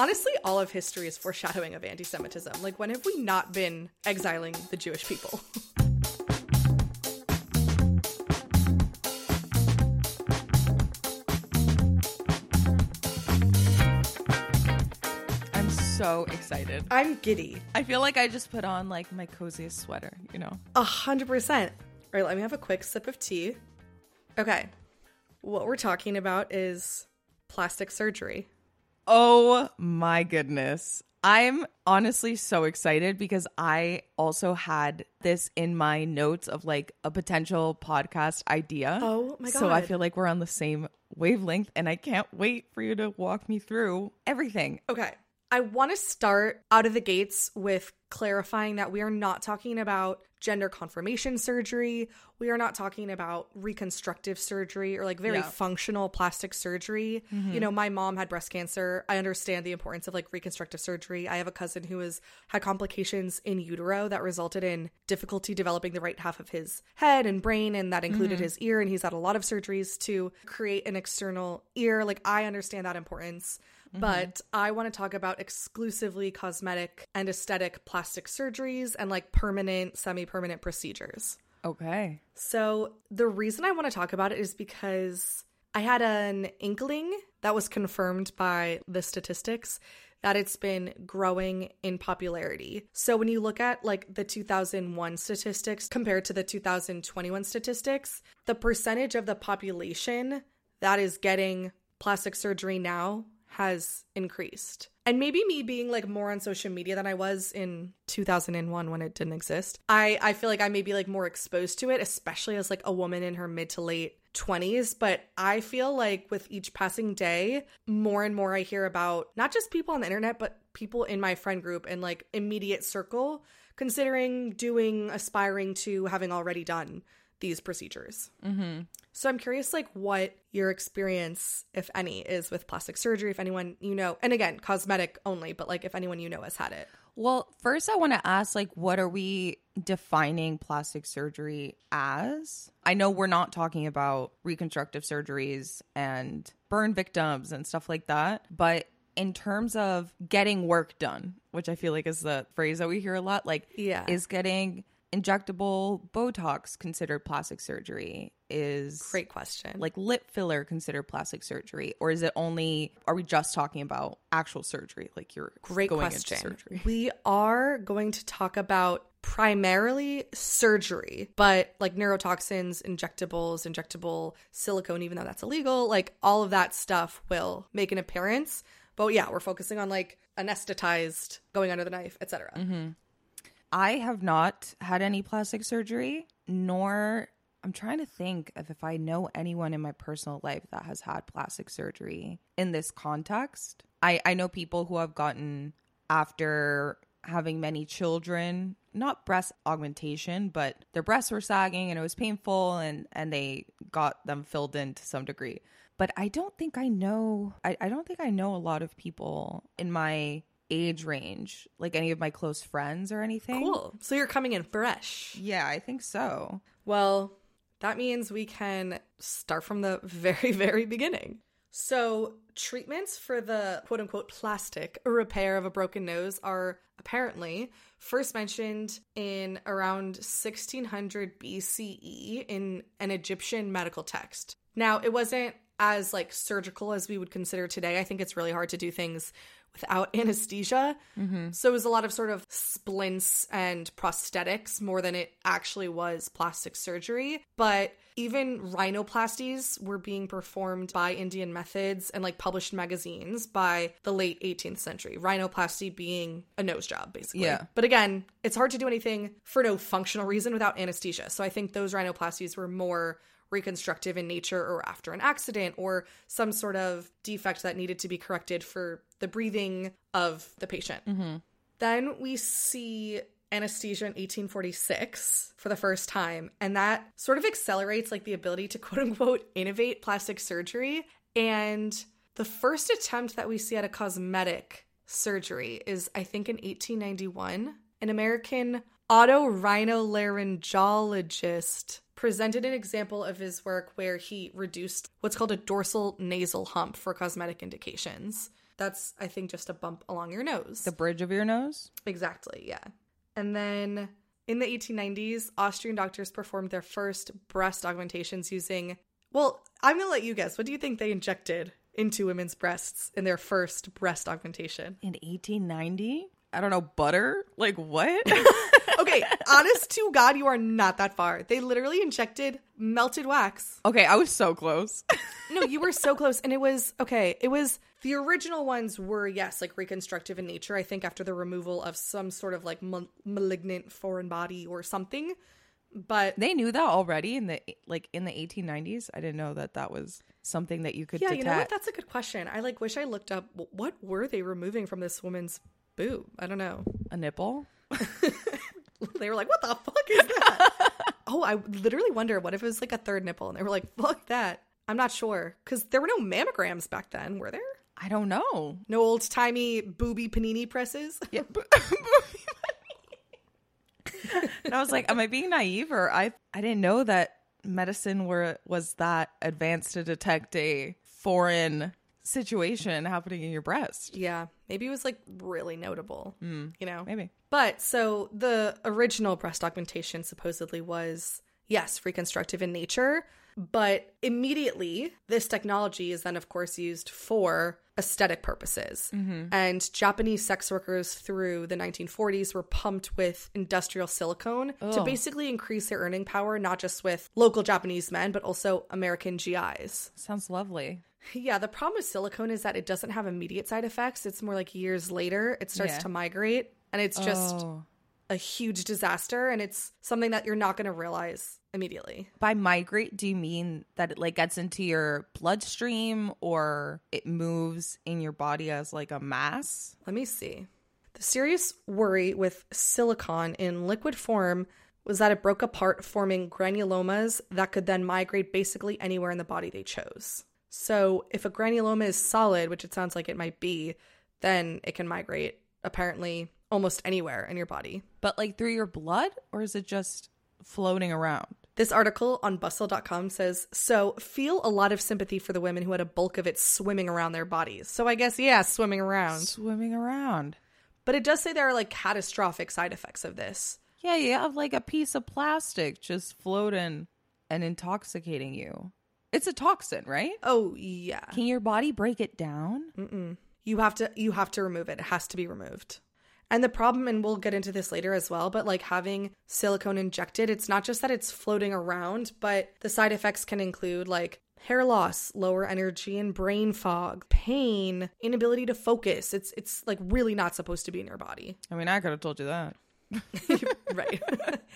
Honestly, all of history is foreshadowing of anti Semitism. Like, when have we not been exiling the Jewish people? I'm so excited. I'm giddy. I feel like I just put on like my coziest sweater, you know? A hundred percent. All right, let me have a quick sip of tea. Okay. What we're talking about is plastic surgery. Oh my goodness. I'm honestly so excited because I also had this in my notes of like a potential podcast idea. Oh my God. So I feel like we're on the same wavelength and I can't wait for you to walk me through everything. Okay. I want to start out of the gates with clarifying that we are not talking about gender confirmation surgery. We are not talking about reconstructive surgery or like very Yeah. functional plastic surgery. Mm-hmm. You know, my mom had breast cancer. I understand the importance of like reconstructive surgery. I have a cousin who has had complications in utero that resulted in difficulty developing the right half of his head and brain and that included mm-hmm. his ear and he's had a lot of surgeries to create an external ear. Like I understand that importance Mm-hmm. but I want to talk about exclusively cosmetic and aesthetic plastic surgeries and like permanent, semi permanent procedures. Okay. So, the reason I want to talk about it is because I had an inkling that was confirmed by the statistics that it's been growing in popularity. So, when you look at like the 2001 statistics compared to the 2021 statistics, the percentage of the population that is getting plastic surgery now has increased. And maybe me being like more on social media than I was in 2001 when it didn't exist. I I feel like I may be like more exposed to it, especially as like a woman in her mid to late 20s, but I feel like with each passing day, more and more I hear about not just people on the internet, but people in my friend group and like immediate circle considering doing aspiring to having already done these procedures. Mm-hmm. So I'm curious, like, what your experience, if any, is with plastic surgery. If anyone you know, and again, cosmetic only, but like if anyone you know has had it. Well, first I want to ask like what are we defining plastic surgery as? I know we're not talking about reconstructive surgeries and burn victims and stuff like that, but in terms of getting work done, which I feel like is the phrase that we hear a lot, like Yeah. is getting injectable botox considered plastic surgery? Is Great question. like lip filler considered plastic surgery or is it only are we just talking about actual surgery like you're Great going question. into surgery We are going to talk about primarily surgery, but like neurotoxins, injectables, injectable silicone, even though that's illegal, like all of that stuff will make an appearance. But yeah, we're focusing on like anesthetized, going under the knife, etc. I have not had any plastic surgery, nor I'm trying to think of if I know anyone in my personal life that has had plastic surgery in this context. I, I know people who have gotten after having many children, not breast augmentation, but their breasts were sagging and it was painful and, and they got them filled in to some degree. But I don't think I know I, I don't think I know a lot of people in my age range, like any of my close friends or anything. Cool. So you're coming in fresh. Yeah, I think so. Well, that means we can start from the very, very beginning. So, treatments for the quote unquote plastic repair of a broken nose are apparently first mentioned in around 1600 BCE in an Egyptian medical text. Now, it wasn't as like surgical as we would consider today. I think it's really hard to do things without anesthesia. Mm-hmm. So it was a lot of sort of splints and prosthetics more than it actually was plastic surgery. But even rhinoplasties were being performed by Indian methods and like published magazines by the late 18th century. Rhinoplasty being a nose job, basically. Yeah. But again, it's hard to do anything for no functional reason without anesthesia. So I think those rhinoplasties were more reconstructive in nature or after an accident or some sort of defect that needed to be corrected for the breathing of the patient. Mm-hmm. Then we see anesthesia in 1846 for the first time, and that sort of accelerates like the ability to quote unquote innovate plastic surgery. And the first attempt that we see at a cosmetic surgery is, I think, in 1891. An American otorhinolaryngologist presented an example of his work where he reduced what's called a dorsal nasal hump for cosmetic indications. That's, I think, just a bump along your nose. The bridge of your nose? Exactly, yeah. And then in the 1890s, Austrian doctors performed their first breast augmentations using, well, I'm going to let you guess. What do you think they injected into women's breasts in their first breast augmentation? In 1890? I don't know, butter? Like what? Okay, honest to God, you are not that far. They literally injected melted wax. okay, I was so close. No, you were so close. And it was, okay, it was the original ones were, yes, like reconstructive in nature. I think after the removal of some sort of like ma- malignant foreign body or something. But they knew that already in the like in the 1890s. I didn't know that that was something that you could yeah, detect. you know what? That's a good question. I like wish I looked up what were they removing from this woman's boob? I don't know. a nipple? they were like, what the fuck is that? oh, I literally wonder what if it was like a third nipple and they were like, fuck that. I'm not sure. Because there were no mammograms back then, were there? I don't know. No old timey booby panini presses? Yeah. and I was like, am I being naive or I I didn't know that medicine were was that advanced to detect a foreign situation happening in your breast. Yeah, maybe it was like really notable, hmm. you know? Maybe. But so the original breast augmentation supposedly was, yes, reconstructive in nature, but immediately this technology is then, of course, used for aesthetic purposes. Mm-hmm. And Japanese sex workers through the 1940s were pumped with industrial silicone to Oh. basically increase their earning power, not just with local Japanese men, but also American GIs. Sounds lovely. Yeah, the problem with silicone is that it doesn't have immediate side effects. It's more like years later, it starts Yeah. to migrate. And it's just Oh. a huge disaster and it's something that you're not going to realize immediately. By migrate, do you mean that it like gets into your bloodstream or it moves in your body as like a mass? Let me see. The serious worry with silicone in liquid form was that it broke apart, forming granulomas that could then migrate basically anywhere in the body they chose. So, if a granuloma is solid, which it sounds like it might be, then it can migrate apparently almost anywhere in your body. But like through your blood or is it just floating around? This article on bustle.com says so feel a lot of sympathy for the women who had a bulk of it swimming around their bodies. So I guess yeah, swimming around. Swimming around. But it does say there are like catastrophic side effects of this. Yeah, you have like a piece of plastic just floating and intoxicating you. It's a toxin, right? Oh yeah. Can your body break it down? Mm-mm. You have to you have to remove it. It has to be removed. And the problem and we'll get into this later as well, but like having silicone injected, it's not just that it's floating around, but the side effects can include like hair loss, lower energy and brain fog, pain, inability to focus. It's it's like really not supposed to be in your body. I mean, I could have told you that. right.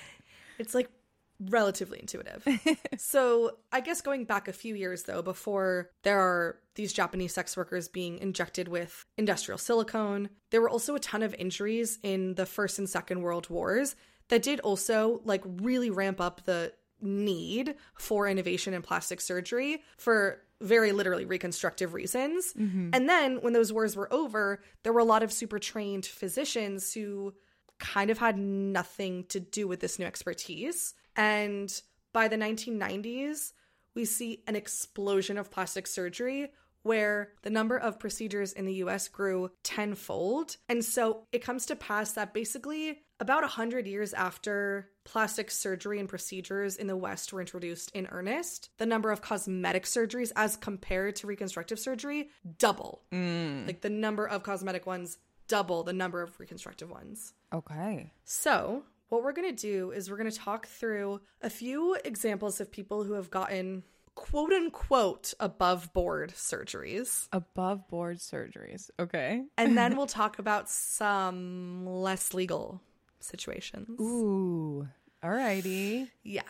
it's like relatively intuitive. so, I guess going back a few years though, before there are these Japanese sex workers being injected with industrial silicone, there were also a ton of injuries in the First and Second World Wars that did also like really ramp up the need for innovation in plastic surgery for very literally reconstructive reasons. Mm-hmm. And then when those wars were over, there were a lot of super trained physicians who kind of had nothing to do with this new expertise. And by the 1990s, we see an explosion of plastic surgery where the number of procedures in the US grew tenfold. And so it comes to pass that basically about 100 years after plastic surgery and procedures in the West were introduced in earnest, the number of cosmetic surgeries as compared to reconstructive surgery double. Mm. Like the number of cosmetic ones double the number of reconstructive ones. Okay. So, what we're going to do is we're going to talk through a few examples of people who have gotten quote unquote above board surgeries. Above board surgeries. Okay. And then we'll talk about some less legal situations. Ooh. Alrighty. Yeah.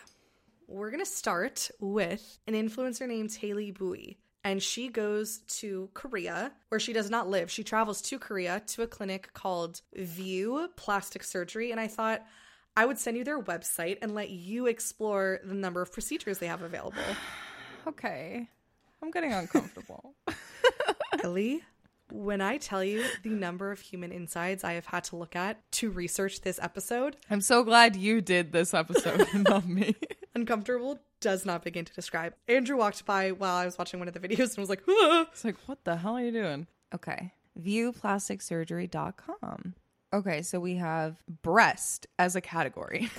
We're going to start with an influencer named Haley Bui. And she goes to Korea, where she does not live. She travels to Korea to a clinic called View Plastic Surgery. And I thought I would send you their website and let you explore the number of procedures they have available. Okay. I'm getting uncomfortable. Ellie, when I tell you the number of human insides I have had to look at to research this episode, I'm so glad you did this episode and not me. uncomfortable does not begin to describe. Andrew walked by while I was watching one of the videos and was like, "Ah." It's like, what the hell are you doing? Okay. viewplasticsurgery.com. Okay, so we have breast as a category.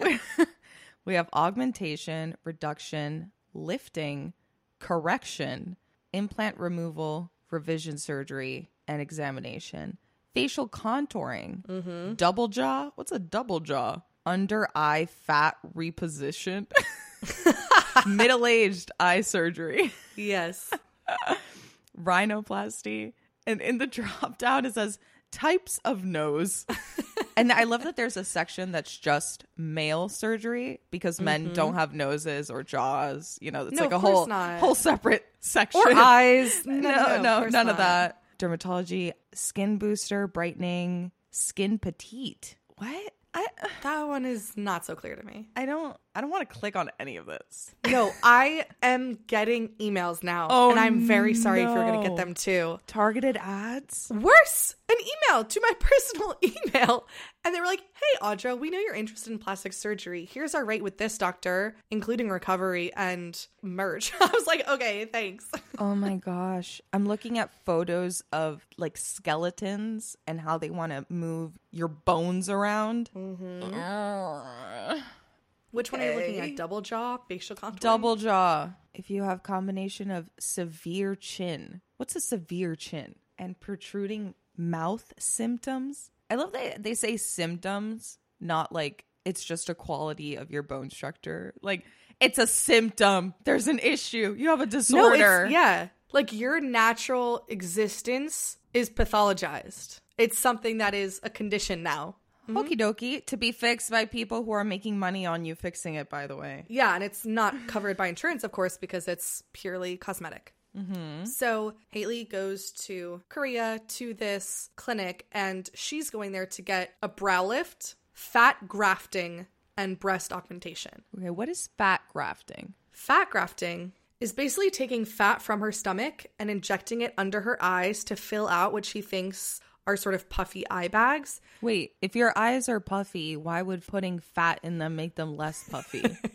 we have augmentation, reduction, lifting, correction, implant removal, revision surgery, and examination. Facial contouring, mm-hmm. double jaw. What's a double jaw? Under eye fat reposition, middle aged eye surgery, Yes. rhinoplasty. And in the drop down, it says types of nose. and I love that there's a section that's just male surgery because men mm-hmm. don't have noses or jaws. You know, it's No, like a whole not. whole separate section. Or eyes. no, No, no, of none of that. Dermatology, skin booster, brightening, skin petite. What? I That one is not so clear to me. I don't I don't want to click on any of this. No, I am getting emails now. Oh, and I'm very sorry if you're going to get them too. Targeted ads? Worse, an email to my personal email. And they were like, hey, Audra, we know you're interested in plastic surgery. Here's our rate with this doctor, including recovery and merch. I was like, okay, thanks. Oh my gosh. I'm looking at photos of like skeletons and how they want to move your bones around. Mm-hmm. Ugh. Which one are you looking at? Double jaw, facial contour? Double jaw. If you have combination of severe chin. What's a severe chin? And protruding mouth symptoms? I love that they say symptoms, not like it's just a quality of your bone structure. Like it's a symptom. There's an issue. You have a No, disorder. it's, yeah. Like your natural existence is pathologized. It's something that is a condition now. Mm-hmm. Okie dokie. To be fixed by people who are making money on you fixing it, by the way. Yeah, and it's not covered by insurance, of course, because it's purely cosmetic. Mm-hmm. So Haley goes to Korea to this clinic, and she's going there to get a brow lift, fat grafting, and breast augmentation. Okay, what is fat grafting? Fat grafting is basically taking fat from her stomach and injecting it under her eyes to fill out what she thinks are sort of puffy eye bags. Wait, if your eyes are puffy, why would putting fat in them make them less puffy?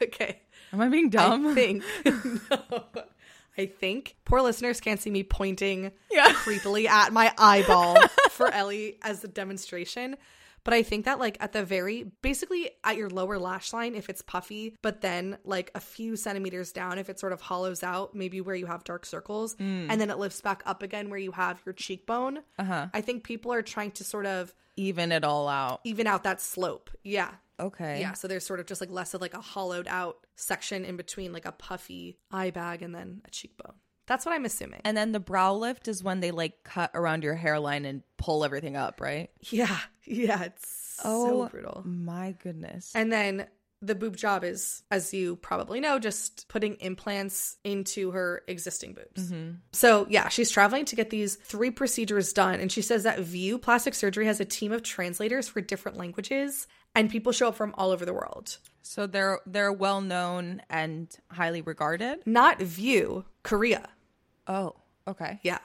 Okay. Am I being dumb? I think. no. I think. Poor listeners can't see me pointing Yeah. creepily at my eyeball for Ellie as a demonstration. But I think that, like, at the very basically at your lower lash line, if it's puffy, but then like a few centimeters down, if it sort of hollows out, maybe where you have dark circles, and then it lifts back up again where you have your cheekbone. Uh-huh. I think people are trying to sort of Even it all out. even out that slope. Yeah. Okay. Yeah, so there's sort of just like less of like a hollowed out section in between like a puffy eye bag and then a cheekbone. That's what I'm assuming. And then the brow lift is when they like cut around your hairline and pull everything up, right? yeah, yeah, it's Oh. so brutal. My goodness. And then the boob job is, as you probably know, just putting implants into her existing boobs. Mm-hmm. So, yeah, she's traveling to get these three procedures done. And she says that View Plastic Surgery has a team of translators for different languages, and people show up from all over the world. So they're they're well known and highly regarded. Not View, Korea. Oh, okay. Yeah.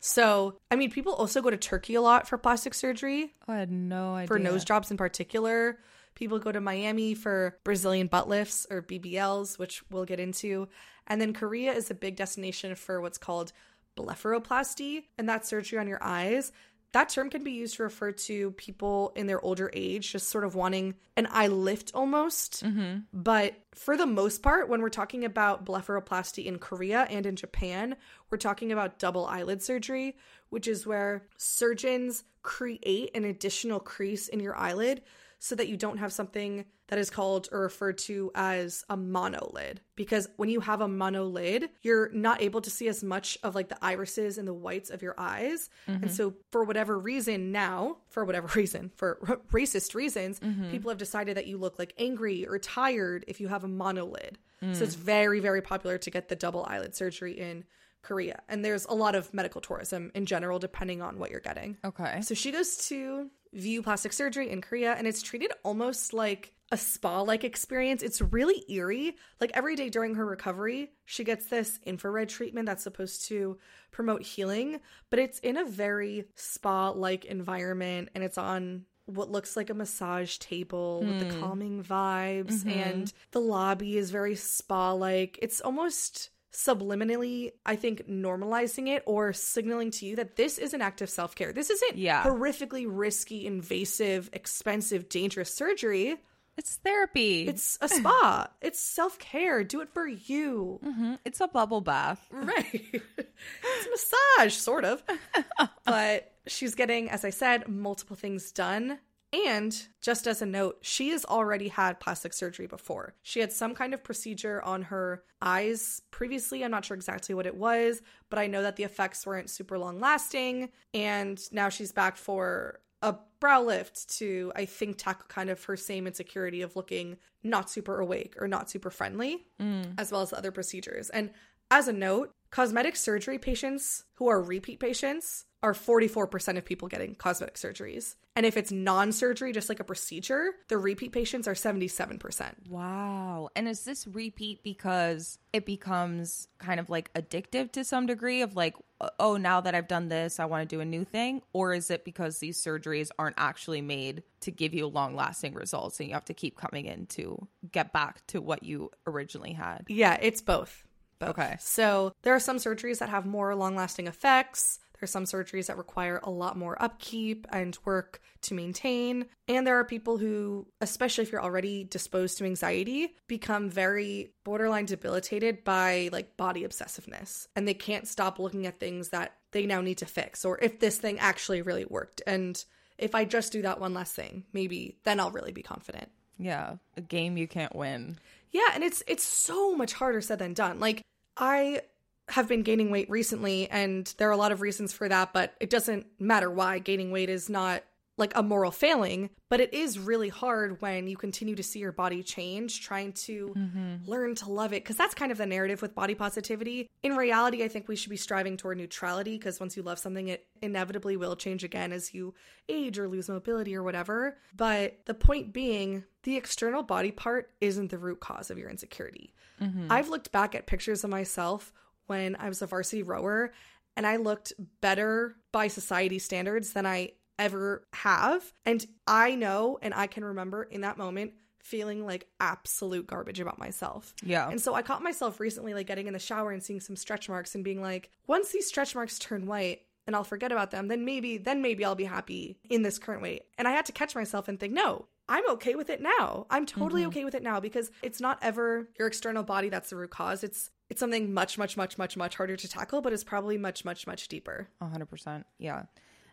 So, I mean, people also go to Turkey a lot for plastic surgery, Oh, I had no idea. for nose jobs in particular. People go to Miami for Brazilian butt lifts or BBLs, which we'll get into. And then Korea is a big destination for what's called blepharoplasty, and that's surgery on your eyes. That term can be used to refer to people in their older age, just sort of wanting an eye lift almost. Mm-hmm. But for the most part, when we're talking about blepharoplasty in Korea and in Japan, we're talking about double eyelid surgery, which is where surgeons create an additional crease in your eyelid so that you don't have something that is called or referred to as a monolid. Because when you have a monolid, you're not able to see as much of like the irises and the whites of your eyes. And mm-hmm. so, for whatever reason, now, for whatever reason, for racist reasons, mm-hmm. people have decided that you look like angry or tired if you have a monolid. So, mm. it's very, very popular to get the double eyelid surgery in Korea. And there's a lot of medical tourism in general, depending on what you're getting. Okay. So she goes to view plastic surgery in Korea and it's treated almost like a spa like experience. It's really eerie. Like every day during her recovery, she gets this infrared treatment that's supposed to promote healing, but it's in a very spa like environment and it's on what looks like a massage table with the hmm. calming vibes mm-hmm. and the lobby is very spa like. It's almost subliminally, I think, normalizing it or signaling to you that this is an act of self care. This isn't Yeah. horrifically risky, invasive, expensive, dangerous surgery. It's therapy. It's a spa. it's self care. Do it for you. Mhm. it's a bubble bath. Right. it's a massage, sort of. but she's getting, as I said, multiple things done. And just as a note, she has already had plastic surgery before. She had some kind of procedure on her eyes previously. I'm not sure exactly what it was, but I know that the effects weren't super long lasting. And now she's back for a brow lift to, I think, tackle kind of her same insecurity of looking not super awake or not super friendly, mm. as well as the other procedures. And as a note, cosmetic surgery patients who are repeat patients are 44% of people getting cosmetic surgeries. And if it's non surgery, just like a procedure, the repeat patients are 77%. Wow. And is this repeat because it becomes kind of like addictive to some degree of like, oh, now that I've done this, I want to do a new thing? Or is it because these surgeries aren't actually made to give you long lasting results and you have to keep coming in to get back to what you originally had? Yeah, it's both. both. Okay. So there are some surgeries that have more long lasting effects. There's some surgeries that require a lot more upkeep and work to maintain. And there are people who, especially if you're already disposed to anxiety, become very borderline debilitated by like body obsessiveness. And they can't stop looking at things that they now need to fix or if this thing actually really worked. And if I just do that one last thing, maybe then I'll really be confident. Yeah. A game you can't win. Yeah, and it's it's so much harder said than done. Like I have been gaining weight recently and there are a lot of reasons for that, but it doesn't matter why gaining weight is not like a moral failing, but it is really hard when you continue to see your body change, trying to mm-hmm. learn to love it because that's kind of the narrative with body positivity. In reality, I think we should be striving toward neutrality because once you love something it inevitably will change again as you age or lose mobility or whatever. But the point being, the external body part isn't the root cause of your insecurity. Mm-hmm. I've looked back at pictures of myself when I was a varsity rower and I looked better by society standards than I ever have. And I know and I can remember in that moment feeling like absolute garbage about myself. Yeah. And so I caught myself recently like getting in the shower and seeing some stretch marks and being like, once these stretch marks turn white and I'll forget about them, then maybe then maybe I'll be happy in this current weight. And I had to catch myself and think, no, I'm okay with it now. I'm totally mm-hmm. okay with it now because it's not ever your external body that's the root cause. It's it's something much much much much much harder to tackle, but it's probably much much much deeper. Hundred percent. Yeah.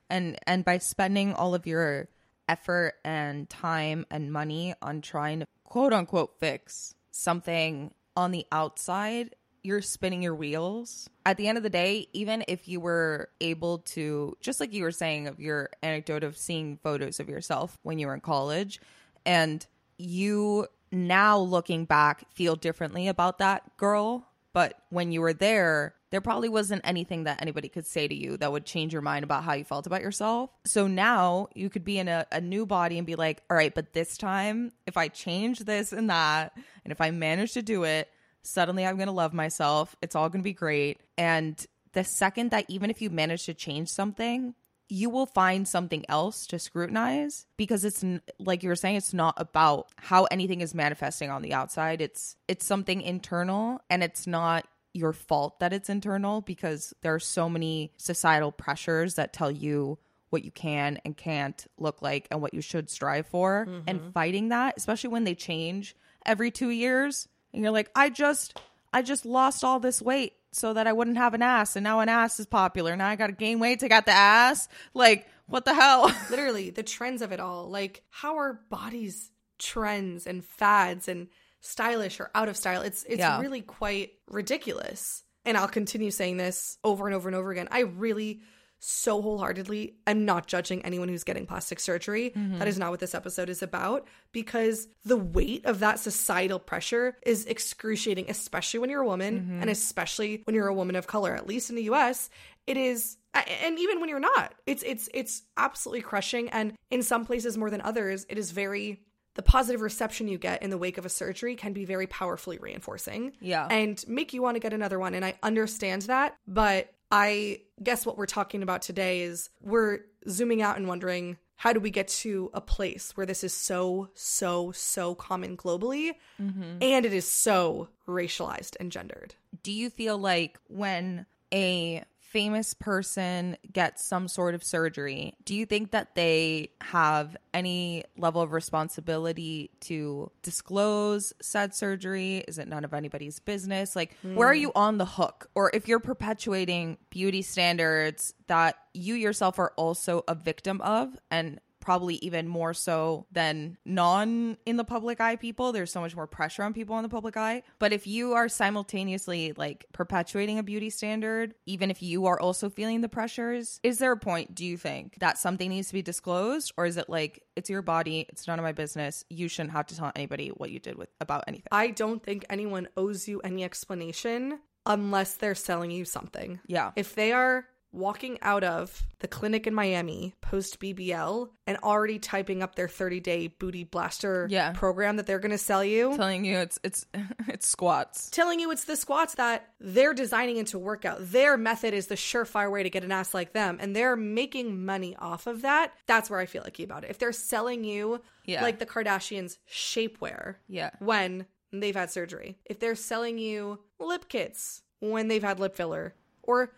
And and by spending all of your effort and time and money on trying to quote unquote fix something on the outside, you're spinning your wheels. At the end of the day, even if you were able to just like you were saying of your anecdote of seeing photos of yourself when you were in college and you now looking back feel differently about that girl but when you were there, there probably wasn't anything that anybody could say to you that would change your mind about how you felt about yourself. So now you could be in a, a new body and be like, all right, but this time, if I change this and that, and if I manage to do it, suddenly I'm going to love myself. It's all going to be great. And the second that even if you manage to change something, you will find something else to scrutinize because it's like you were saying it's not about how anything is manifesting on the outside. It's it's something internal and it's not your fault that it's internal because there are so many societal pressures that tell you what you can and can't look like and what you should strive for. Mm-hmm. And fighting that especially when they change every 2 years and you're like I just I just lost all this weight so that I wouldn't have an ass, and now an ass is popular. Now I got to gain weight to get the ass. Like, what the hell? Literally, the trends of it all. Like, how are bodies trends and fads and stylish or out of style? It's it's Yeah. really quite ridiculous. And I'll continue saying this over and over and over again. I really so wholeheartedly am not judging anyone who's getting plastic surgery. Mm-hmm. That is not what this episode is about because the weight of that societal pressure is excruciating, especially when you're a woman mm-hmm. and especially when you're a woman of color. At least in the US, it is and even when you're not. It's it's it's absolutely crushing and in some places more than others, it is very the positive reception you get in the wake of a surgery can be very powerfully reinforcing Yeah. and make you want to get another one. And I understand that. But I guess what we're talking about today is we're zooming out and wondering how do we get to a place where this is so, so, so common globally mm-hmm. and it is so racialized and gendered? do you feel like when a famous person gets some sort of surgery, do you think that they have any level of responsibility to disclose said surgery? Is it none of anybody's business? Like, where are you on the hook? Or if you're perpetuating beauty standards that you yourself are also a victim of and probably even more so than non in the public eye people. There's so much more pressure on people in the public eye. But if you are simultaneously like perpetuating a beauty standard, even if you are also feeling the pressures, is there a point, do you think, that something needs to be disclosed? Or is it like, it's your body, it's none of my business. You shouldn't have to tell anybody what you did with about anything? I don't think anyone owes you any explanation unless they're selling you something. Yeah. If they are walking out of the clinic in Miami post BBL and already typing up their 30 day booty blaster Yeah. program that they're going to sell you, Telling you it's it's it's squats. telling you it's the squats that they're designing into workout. Their method is the surefire way to get an ass like them, and they're making money off of that. That's where I feel icky about it. If they're selling you Yeah. like the Kardashians shapewear Yeah. when they've had surgery, if they're selling you lip kits when they've had lip filler, or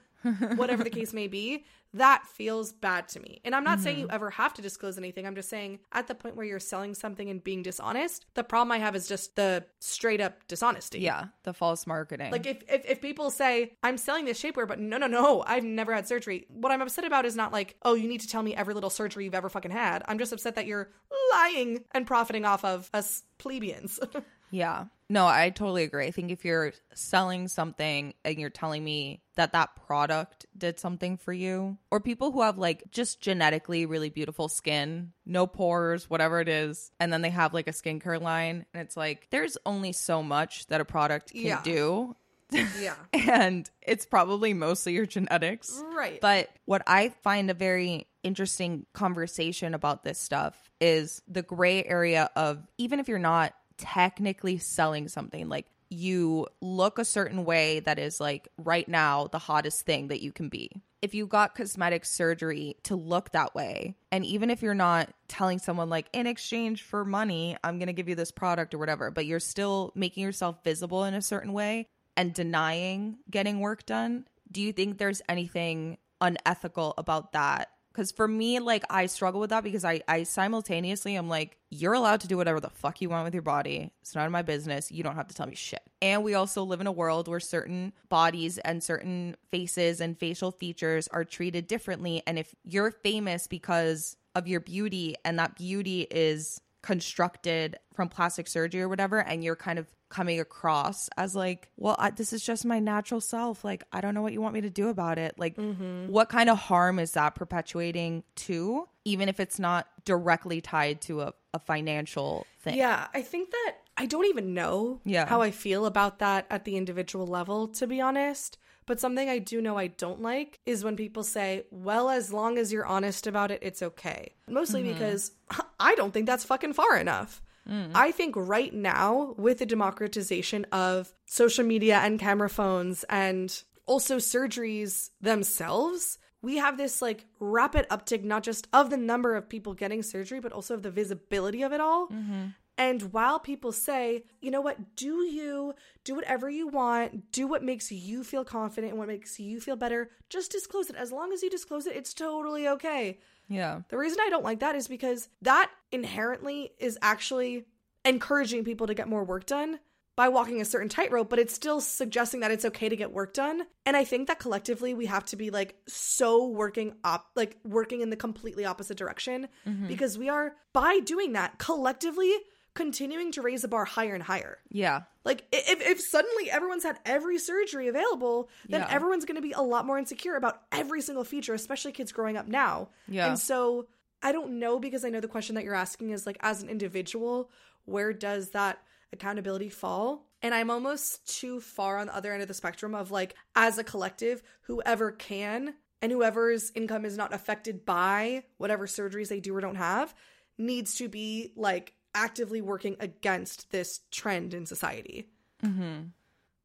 whatever the case may be, that feels bad to me. And I'm not saying you Mm-hmm. ever have to disclose anything. I'm just saying at the point where you're selling something and being dishonest, the problem I have is just the straight up dishonesty. Yeah. The false marketing. Like if, if if people say I'm selling this shapewear, but no no no, I've never had surgery. What I'm upset about is not like oh you need to tell me every little surgery you've ever fucking had. I'm just upset that you're lying and profiting off of us plebeians. Yeah. No, I totally agree. I think if you're selling something and you're telling me that that product did something for you, or people who have like just genetically really beautiful skin, no pores, whatever it is, and then they have like a skincare line, and it's like there's only so much that a product can Yeah. do. yeah. And it's probably mostly your genetics. Right. But what I find a very interesting conversation about this stuff is the gray area of even if you're not technically selling something, like you look a certain way that is like right now the hottest thing that you can be. If you got cosmetic surgery to look that way, and even if you're not telling someone like in exchange for money, I'm going to give you this product or whatever, but you're still making yourself visible in a certain way and denying getting work done, do you think there's anything unethical about that? Because for me, like I struggle with that because I, I simultaneously am like, you're allowed to do whatever the fuck you want with your body. It's none of my business. You don't have to tell me shit. And we also live in a world where certain bodies and certain faces and facial features are treated differently. And if you're famous because of your beauty and that beauty is constructed from plastic surgery or whatever, and you're kind of coming across as like, well, I, this is just my natural self. Like, I don't know what you want me to do about it. Like, mm-hmm. what kind of harm is that perpetuating to, even if it's not directly tied to a, a financial thing? Yeah, I think that I don't even know Yeah. how I feel about that at the individual level, to be honest. But something I do know I don't like is when people say, well, as long as you're honest about it, it's okay. Mostly mm-hmm. because I don't think that's fucking far enough. Mm-hmm. I think right now, with the democratization of social media and camera phones and also surgeries themselves, we have this like rapid uptick, not just of the number of people getting surgery, but also of the visibility of it all. Mm-hmm. And while people say, you know what, do you do whatever you want, do what makes you feel confident and what makes you feel better, just disclose it. As long as you disclose it, it's totally okay. Yeah. The reason I don't like that is because that inherently is actually encouraging people to get more work done by walking a certain tightrope, but it's still suggesting that it's okay to get work done. And I think that collectively we have to be like so working up, like working in the completely opposite direction mm-hmm. because we are, by doing that, collectively continuing to raise the bar higher and higher. Yeah. Like if, if suddenly everyone's had every surgery available, then Yeah. everyone's going to be a lot more insecure about every single feature, especially kids growing up now. Yeah. And so I don't know because I know the question that you're asking is like as an individual, where does that accountability fall? And I'm almost too far on the other end of the spectrum of like as a collective, whoever can and whoever's income is not affected by whatever surgeries they do or don't have needs to be like actively working against this trend in society. Mm-hmm.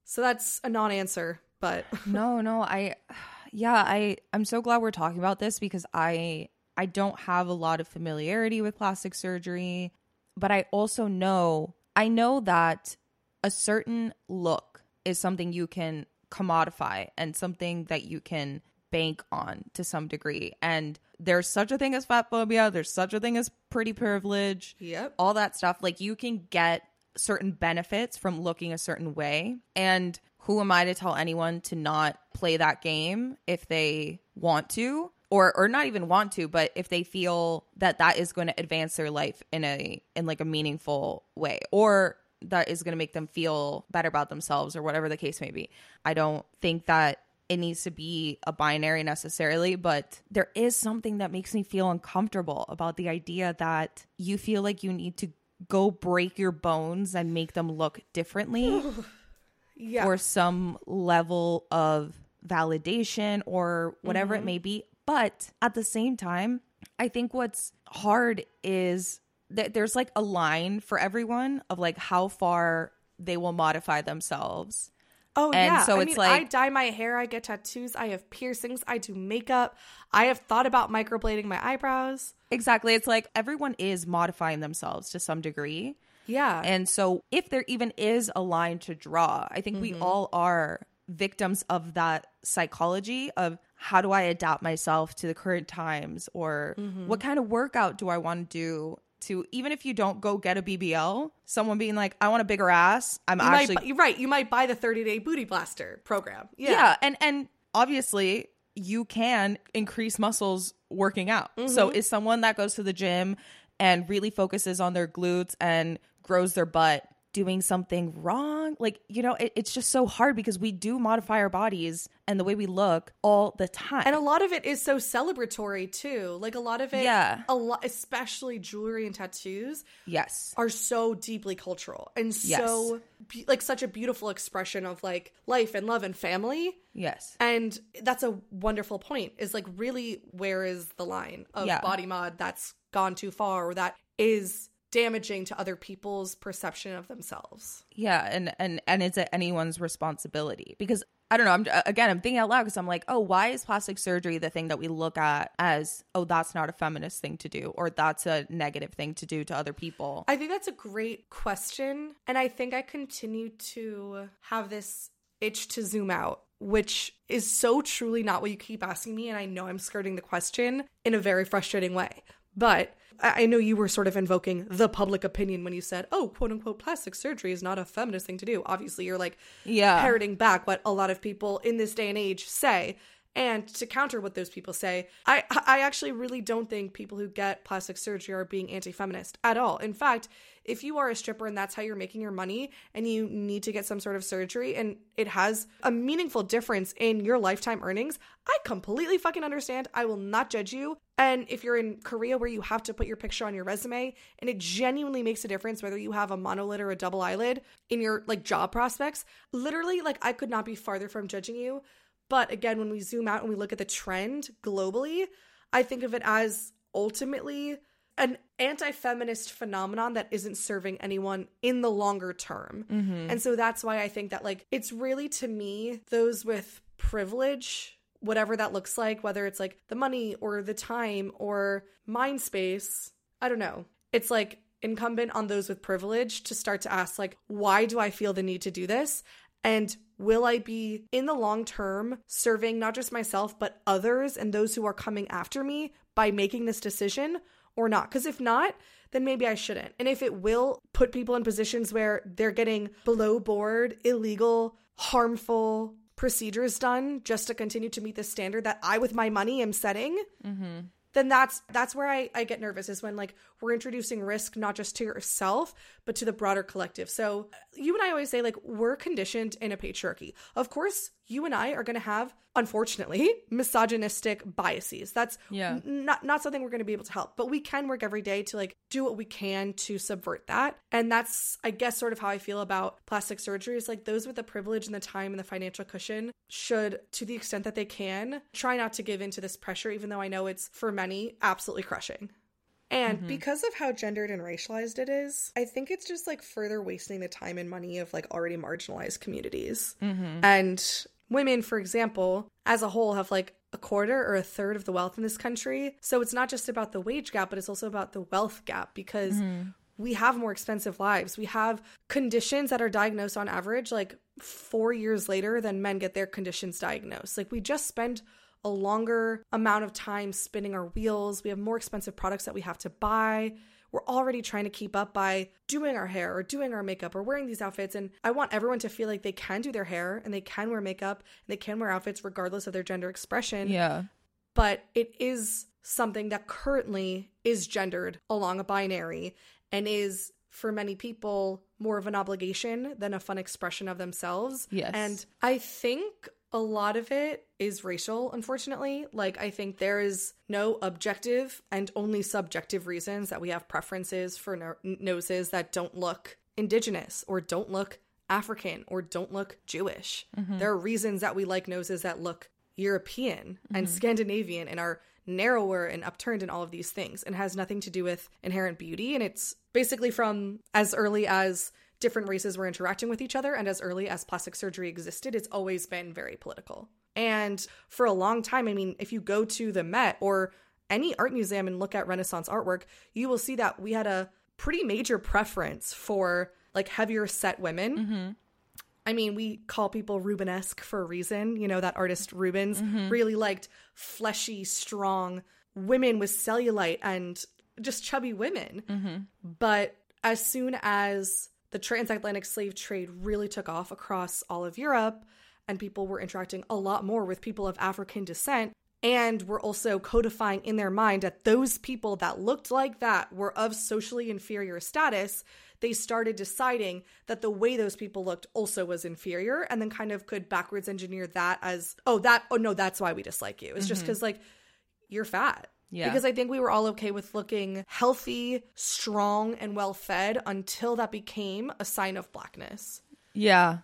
So that's a non-answer, but no no i yeah i i'm so glad we're talking about this because i i don't have a lot of familiarity with plastic surgery but i also know i know that a certain look is something you can commodify and something that you can bank on to some degree. And there's such a thing as fat phobia, there's such a thing as pretty privilege. Yep. All that stuff. Like you can get certain benefits from looking a certain way. And who am I to tell anyone to not play that game if they want to? Or, or not even want to, but if they feel that that is going to advance their life in a in like a meaningful way, or that is going to make them feel better about themselves, or whatever the case may be. I don't think that it needs to be a binary necessarily, but there is something that makes me feel uncomfortable about the idea that you feel like you need to go break your bones and make them look differently Yeah. for some level of validation or whatever it mm-hmm. may be. But at the same time, I think what's hard is that there's like a line for everyone of like how far they will modify themselves. Oh And yeah. so I it's mean, like- I dye my hair, I get tattoos, I have piercings, I do makeup. I have thought about microblading my eyebrows. Exactly. It's like everyone is modifying themselves to some degree. Yeah. And so, if there even is a line to draw, I think we mm-hmm. all are victims of that psychology of how do I adapt myself to the current times or mm-hmm. what kind of workout do I want to do to even if you don't go get a BBL, someone being like, I want a bigger ass. I'm you actually might, right. You might buy the 30 day booty blaster program. Yeah. yeah. and and obviously you can increase muscles working out so mm-hmm. is someone that goes to the gym and really focuses on their glutes and grows their butt doing something wrong like you know it, it's just so hard because we do modify our bodies and the way we look all the time And a lot of it is so celebratory too. Like a lot of it, Yeah. a lot, especially jewelry and tattoos, yes are so deeply cultural and so like such a beautiful expression of like life and love and family. yes And that's a wonderful point. Is like really where is the line of Yeah. body mod that's gone too far or that is damaging to other people's perception of themselves. Yeah, and and and it's anyone's responsibility because I don't know. I'm again, I'm thinking out loud because I'm like, oh, why is plastic surgery the thing that we look at as, oh, that's not a feminist thing to do, or that's a negative thing to do to other people? I think that's a great question. And I think I continue to have this itch to zoom out, which is so truly not what you keep asking me. And I know I'm skirting the question in a very frustrating way. But I know you were sort of invoking the public opinion when you said, oh, quote unquote, plastic surgery is not a feminist thing to do. Obviously, you're like Yeah. parroting back what a lot of people in this day and age say. And to counter what those people say, I I actually really don't think people who get plastic surgery are being anti-feminist at all. In fact, if you are a stripper and that's how you're making your money and you need to get some sort of surgery and it has a meaningful difference in your lifetime earnings, I completely fucking understand. I will not judge you. And if you're in Korea where you have to put your picture on your resume and it genuinely makes a difference whether you have a monolid or a double eyelid in your like job prospects, literally like I could not be farther from judging you. But again, when we zoom out and we look at the trend globally, I think of it as ultimately an anti feminist phenomenon that isn't serving anyone in the longer term. Mm-hmm. And so that's why I think that, like, it's really to me, those with privilege, whatever that looks like, whether it's like the money or the time or mind space, I don't know. It's like incumbent on those with privilege to start to ask, like, why do I feel the need to do this? And will I be in the long term serving not just myself, but others and those who are coming after me by making this decision or not? Because if not, then maybe I shouldn't. And if it will put people in positions where they're getting below board, illegal, harmful procedures done just to continue to meet the standard that I, with my money, am setting, mm-hmm. then that's that's where I, I get nervous is when like we're introducing risk not just to yourself but to the broader collective so you and i always say like we're conditioned in a patriarchy of course you and i are going to have unfortunately misogynistic biases. That's Yeah. not not something we're going to be able to help but we can work every day to like do what we can to subvert that. And that's i guess sort of how i feel about plastic surgery is like those with the privilege and the time and the financial cushion should to the extent that they can try not to give into this pressure even though i know it's for many absolutely crushing. And mm-hmm. because of how gendered and racialized it is, I think it's just like further wasting the time and money of like already marginalized communities. Mm-hmm. And women, for example, as a whole, have like a quarter or a third of the wealth in this country. So it's not just about the wage gap, but it's also about the wealth gap because mm-hmm. we have more expensive lives. We have conditions that are diagnosed on average like four years later than men get their conditions diagnosed. Like we just spend a longer amount of time spinning our wheels. We have more expensive products that we have to buy. We're already trying to keep up by doing our hair or doing our makeup or wearing these outfits. And I want everyone to feel like they can do their hair and they can wear makeup and they can wear outfits regardless of their gender expression. Yeah. But it is something that currently is gendered along a binary and is for many people more of an obligation than a fun expression of themselves. Yes. And I think a lot of it is racial, unfortunately. Like, I think there is no objective and only subjective reasons that we have preferences for no- noses that don't look indigenous or don't look African or don't look Jewish. Mm-hmm. There are reasons that we like noses that look European and mm-hmm. Scandinavian and are narrower and upturned and all of these things and has nothing to do with inherent beauty. And it's basically from as early as different races were interacting with each other and as early as plastic surgery existed, it's always been very political. And for a long time, I mean, if you go to the Met or any art museum and look at Renaissance artwork, you will see that we had a pretty major preference for like heavier set women. Mm-hmm. I mean, we call people Rubenesque for a reason. You know, that artist Rubens mm-hmm. really liked fleshy, strong women with cellulite and just chubby women. Mm-hmm. But as soon as the transatlantic slave trade really took off across all of Europe, and people were interacting a lot more with people of African descent, and were also codifying in their mind that those people that looked like that were of socially inferior status, they started deciding that the way those people looked also was inferior and then kind of could backwards engineer that as, oh, that, oh, no, that's why we dislike you. It's just mm-hmm. because, like, you're fat. Yeah. Because I think we were all okay with looking healthy, strong, and well fed until that became a sign of blackness. Yeah.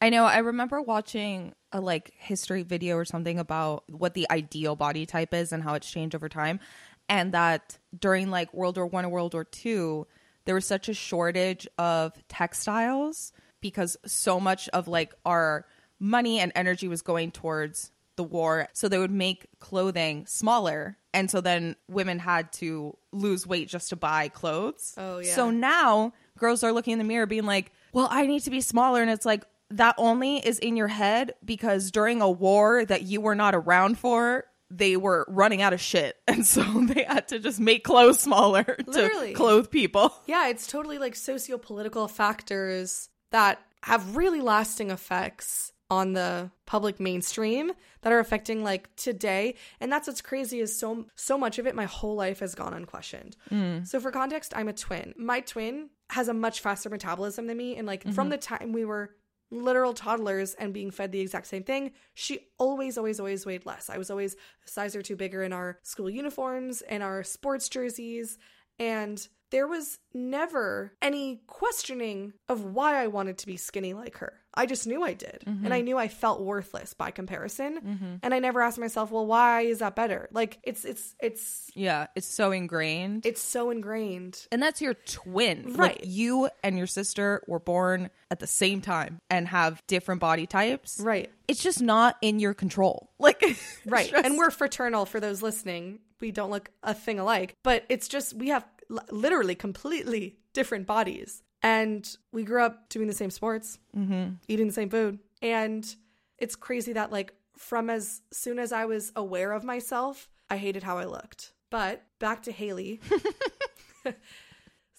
I know. I remember watching a like history video or something about what the ideal body type is and how it's changed over time. And that during like World War One and World War Two, there was such a shortage of textiles because so much of like our money and energy was going towards the war. So they would make clothing smaller. And so then women had to lose weight just to buy clothes. Oh, yeah. So now girls are looking in the mirror being like, well, I need to be smaller. And it's like, that only is in your head because during a war that you were not around for, they were running out of shit. And so they had to just make clothes smaller Literally. to clothe people. Yeah, it's totally like socio-political factors that have really lasting effects on the public mainstream that are affecting like today. And that's what's crazy is so so much of it my whole life has gone unquestioned. Mm. So for context i'm a twin. My twin has a much faster metabolism than me. And like from mm-hmm. the time we were literal toddlers and being fed the exact same thing she always always always weighed less. I was always a size or two bigger in our school uniforms and our sports jerseys. And there was never any questioning of why I wanted to be skinny like her. I just knew I did. And mm-hmm. I knew I felt worthless by comparison. Mm-hmm. And I never asked myself, well, why is that better? Like it's it's it's Yeah, it's so ingrained. it's so ingrained. and that's your twin. Right. Like you and your sister were born at the same time and have different body types. Right. It's just not in your control. Like Right. just- And we're fraternal for those listening. We don't look a thing alike, but it's just we have literally completely different bodies. And we grew up doing the same sports, mm-hmm. eating the same food. And it's crazy that, like, from as soon as I was aware of myself, I hated how I looked. But back to Haley.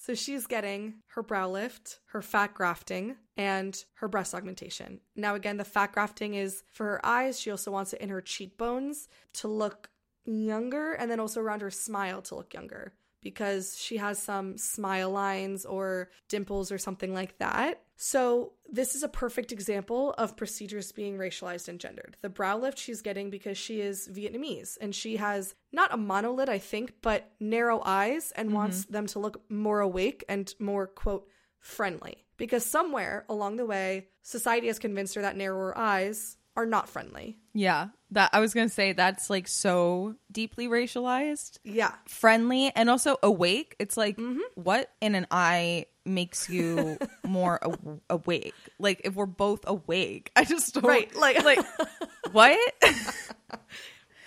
So she's getting her brow lift, her fat grafting, and her breast augmentation. Now, again, the fat grafting is for her eyes. She also wants it in her cheekbones to look younger and then also around her smile to look younger because she has some smile lines or dimples or something like that. So, this is a perfect example of procedures being racialized and gendered. The brow lift she's getting because she is Vietnamese and she has not a monolid, I think, but narrow eyes and mm-hmm. wants them to look more awake and more, quote, friendly. Because somewhere along the way, society has convinced her that narrower eyes are not friendly. yeah, that I was gonna say that's like so deeply racialized. Yeah. friendly and also awake. It's like Mm-hmm. what in an eye makes you more aw- awake? Like if we're both awake, I just don't, Right, like- like what?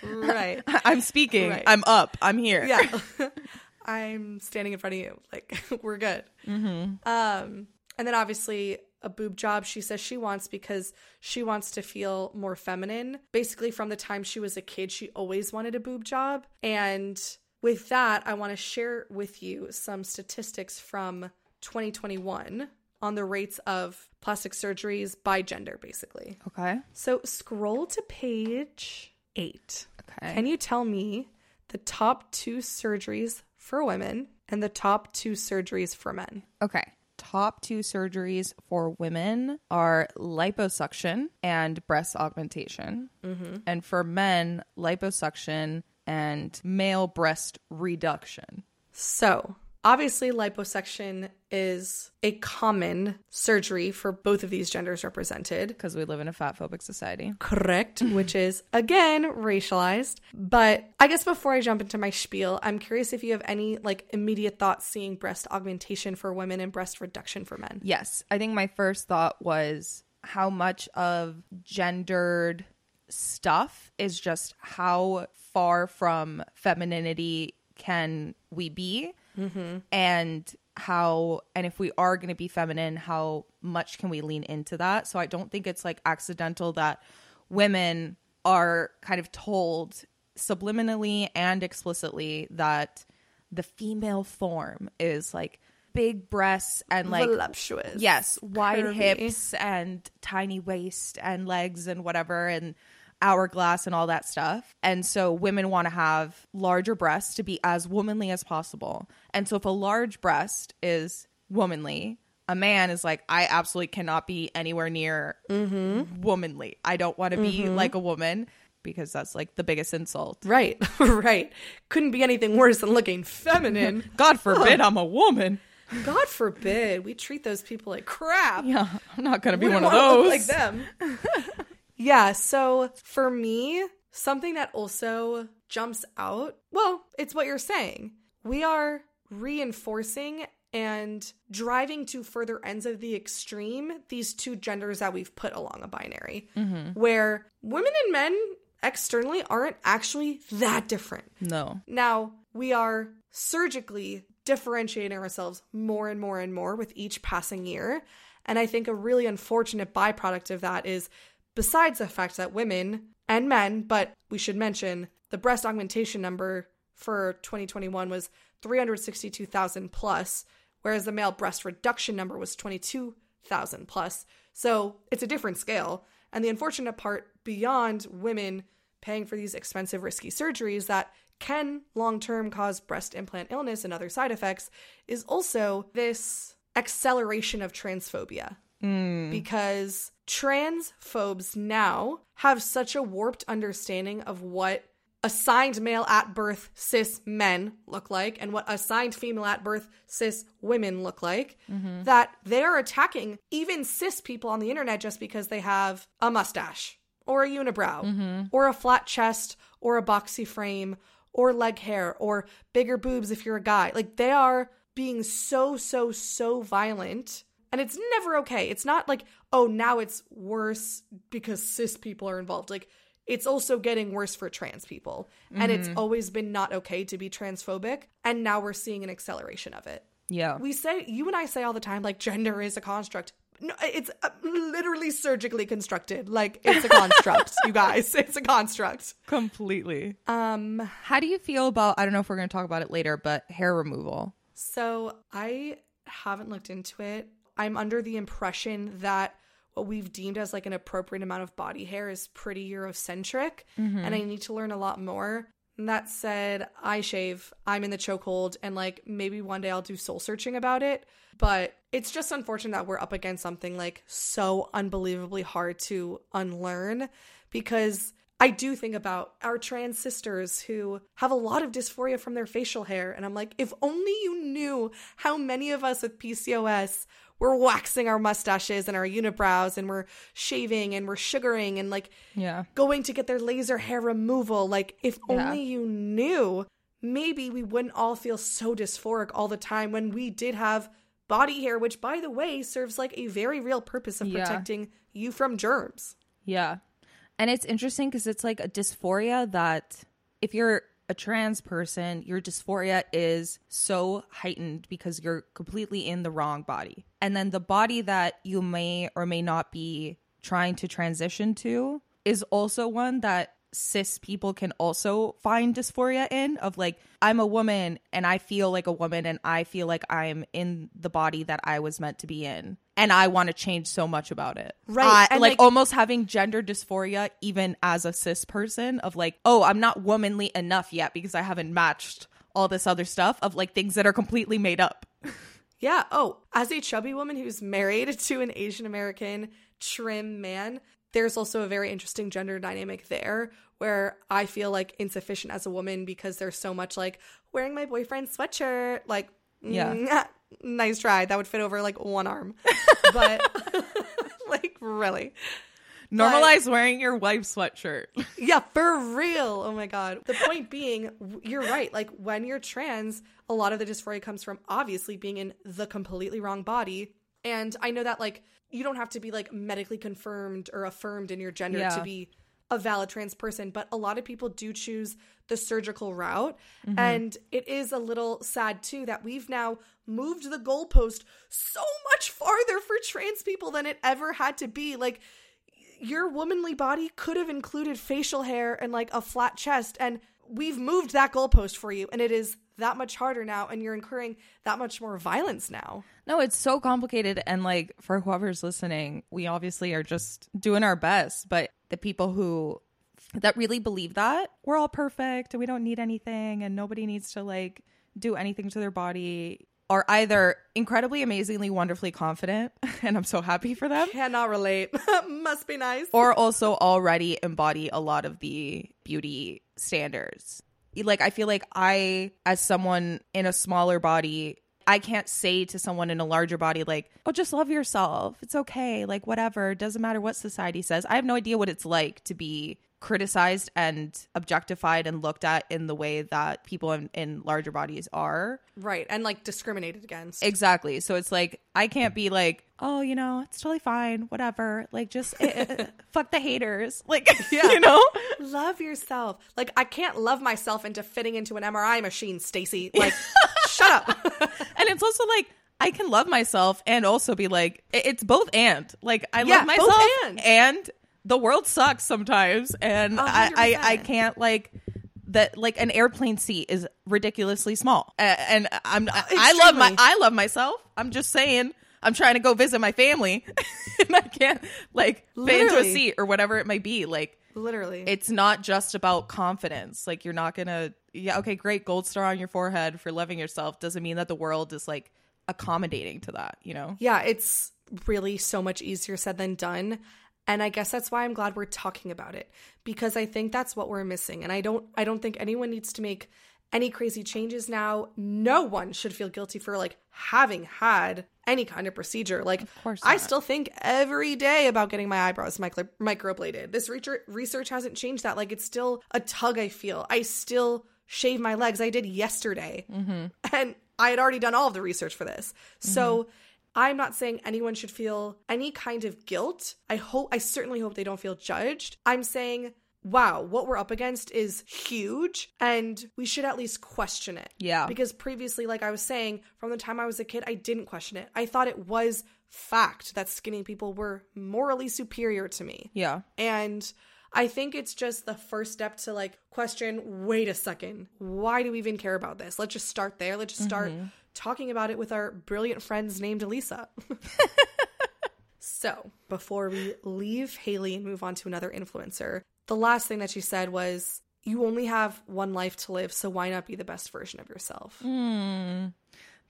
Right. I'm speaking. Right. I'm up. I'm here. yeah i'm standing in front of you like we're good um and then obviously a boob job she says she wants because she wants to feel more feminine. Basically, from the time she was a kid, she always wanted a boob job. And with that, I want to share with you some statistics from 2021 on the rates of plastic surgeries by gender, basically. Okay. So scroll to page eight. Okay. Can you tell me the top two surgeries for women and the top two surgeries for men? Okay. Top two surgeries for women are liposuction and breast augmentation. Mm-hmm. And for men, liposuction and male breast reduction. So, obviously, liposuction is a common surgery for both of these genders represented. Because we live in a fat phobic society. Correct, which is again racialized. But I guess before I jump into my spiel, I'm curious if you have any like immediate thoughts seeing breast augmentation for women and breast reduction for men. Yes. I think my first thought was how much of gendered stuff is just how far from femininity can we be and how and if we are going to be feminine how much can we lean into that so i don't think it's like accidental that women are kind of told subliminally and explicitly that the female form is like big breasts and like Voluptuous. yes wide curvy. hips and tiny waist and legs and whatever and hourglass and all that stuff and so women want to have larger breasts to be as womanly as possible and so if a large breast is womanly a man is like i absolutely cannot be anywhere near mm-hmm. womanly i don't want to be mm-hmm. like a woman because that's like the biggest insult Right, right. Couldn't be anything worse than looking feminine. god forbid i'm a woman God forbid we treat those people like crap. yeah i'm not gonna be one of those like them. Yeah, so for me, something that also jumps out, well, it's what you're saying. We are reinforcing and driving to further ends of the extreme these two genders that we've put along a binary, mm-hmm. where women and men externally aren't actually that different. no Now, we are surgically differentiating ourselves more and more and more with each passing year. And I think a really unfortunate byproduct of that is, besides the fact that women and men, but we should mention the breast augmentation number for 2021 was 362,000 plus, whereas the male breast reduction number was 22,000 plus. So it's a different scale. And the unfortunate part, beyond women paying for these expensive, risky surgeries that can long term cause breast implant illness and other side effects, is also this acceleration of transphobia. Mm. Because transphobes now have such a warped understanding of what assigned male at birth cis men look like and what assigned female at birth cis women look like mm-hmm. that they are attacking even cis people on the internet just because they have a mustache or a unibrow mm-hmm. or a flat chest or a boxy frame or leg hair or bigger boobs if you're a guy. Like they are being so so so violent and it's never okay. It's not like, oh, now it's worse because cis people are involved. Like, it's also getting worse for trans people. And it's always been not okay to be transphobic. And now we're seeing an acceleration of it. yeah We say, you and I say all the time, like, gender is a construct. No, it's uh, literally surgically constructed. Like, it's a construct, you guys. It's a construct. completely Um, How do you feel about I don't know if we're going to talk about it later, but hair removal? So I haven't looked into it. I'm under the impression that what we've deemed as like an appropriate amount of body hair is pretty Eurocentric, mm-hmm. and I need to learn a lot more. And that said, I shave. I'm in the chokehold, and like maybe one day I'll do soul searching about it. But it's just unfortunate that we're up against something like so unbelievably hard to unlearn because I do think about our trans sisters who have a lot of dysphoria from their facial hair. And I'm like, if only you knew how many of us with PCOS were waxing our mustaches and our unibrows and we're shaving and we're sugaring and like Yeah. going to get their laser hair removal. Like, if Yeah. only you knew, maybe we wouldn't all feel so dysphoric all the time when we did have body hair, which, by the way, serves like a very real purpose of Yeah. protecting you from germs. Yeah. And it's interesting because it's like a dysphoria that if you're a trans person, your dysphoria is so heightened because you're completely in the wrong body. And then the body that you may or may not be trying to transition to is also one that cis people can also find dysphoria in of like I'm a woman and I feel like a woman and I feel like I'm in the body that I was meant to be in and I want to change so much about it. Right. I- And, like, like- almost having gender dysphoria even as a cis person of like, oh, I'm not womanly enough yet because I haven't matched all this other stuff of like things that are completely made up. Yeah. Oh, as a chubby woman who's married to an Asian American trim man, there's also a very interesting gender dynamic there where I feel like insufficient as a woman because there's so much like wearing my boyfriend's sweatshirt. Like, Yeah. nice try. That would fit over like one arm. But, like, really. Normalize wearing your wife's sweatshirt. Yeah, for real. Oh my god. The point being, you're right. Like when you're trans, a lot of the dysphoria comes from obviously being in the completely wrong body. And I know that like you don't have to be like medically confirmed or affirmed in your gender Yeah. to be a valid trans person, but a lot of people do choose the surgical route. Mm-hmm. And it is a little sad too that we've now moved the goalpost so much farther for trans people than it ever had to be. Like your womanly body could have included facial hair and like a flat chest and we've moved that goalpost for you and it is that much harder now and you're incurring that much more violence now No, it's so complicated. And like for whoever's listening, we obviously are just doing our best. But the people who that really believe that we're all perfect and we don't need anything and nobody needs to like do anything to their body are either incredibly, amazingly, wonderfully confident. And I'm so happy for them. cannot relate must be nice Or also already embody a lot of the beauty standards. Like, I feel like I, as someone in a smaller body, I can't say to someone in a larger body, like, oh, just love yourself. It's okay. Like, whatever. Doesn't matter what society says. I have no idea what it's like to be criticized and objectified and looked at in the way that people in, in larger bodies are. right and like discriminated against Exactly. So it's like I can't be like, oh, you know, it's totally fine, whatever. Like just eh, fuck the haters. Like, you know. love yourself like i can't love myself into fitting into an mri machine stacy like shut up And it's also like I can love myself and also be like it's both and. Like I Yeah, love myself and. and the world sucks sometimes and I, I I can't like that like an airplane seat is ridiculously small. And I'm I love my I love myself. I'm just saying I'm trying to go visit my family and I can't like fit into a seat or whatever it might be. Like literally it's not just about confidence. Like you're not gonna yeah, okay, great, gold star on your forehead for loving yourself doesn't mean that the world is like accommodating to that, you know? Yeah, it's really so much easier said than done. And I guess that's why I'm glad we're talking about it because I think that's what we're missing. And I don't I don't think anyone needs to make any crazy changes now. No one should feel guilty for like having had any kind of procedure. Like of course I still think every day about getting my eyebrows micro- microbladed. This research research hasn't changed that. Like it's still a tug I feel. I still shave my legs. I did yesterday. Mm-hmm. And I had already done all of the research for this. So mm-hmm. I'm not saying anyone should feel any kind of guilt. I hope, I certainly hope they don't feel judged. I'm saying, wow, what we're up against is huge and we should at least question it. Yeah. Because previously, like I was saying, from the time I was a kid, I didn't question it. I thought it was fact that skinny people were morally superior to me. Yeah. And I think it's just the first step to like question wait a second, why do we even care about this? Let's just start there. Let's just start mm-hmm. Talking about it with our brilliant friends named Elisa. so, before we leave Haley and move on to another influencer, the last thing that she said was, You only have one life to live, so why not be the best version of yourself? Hmm.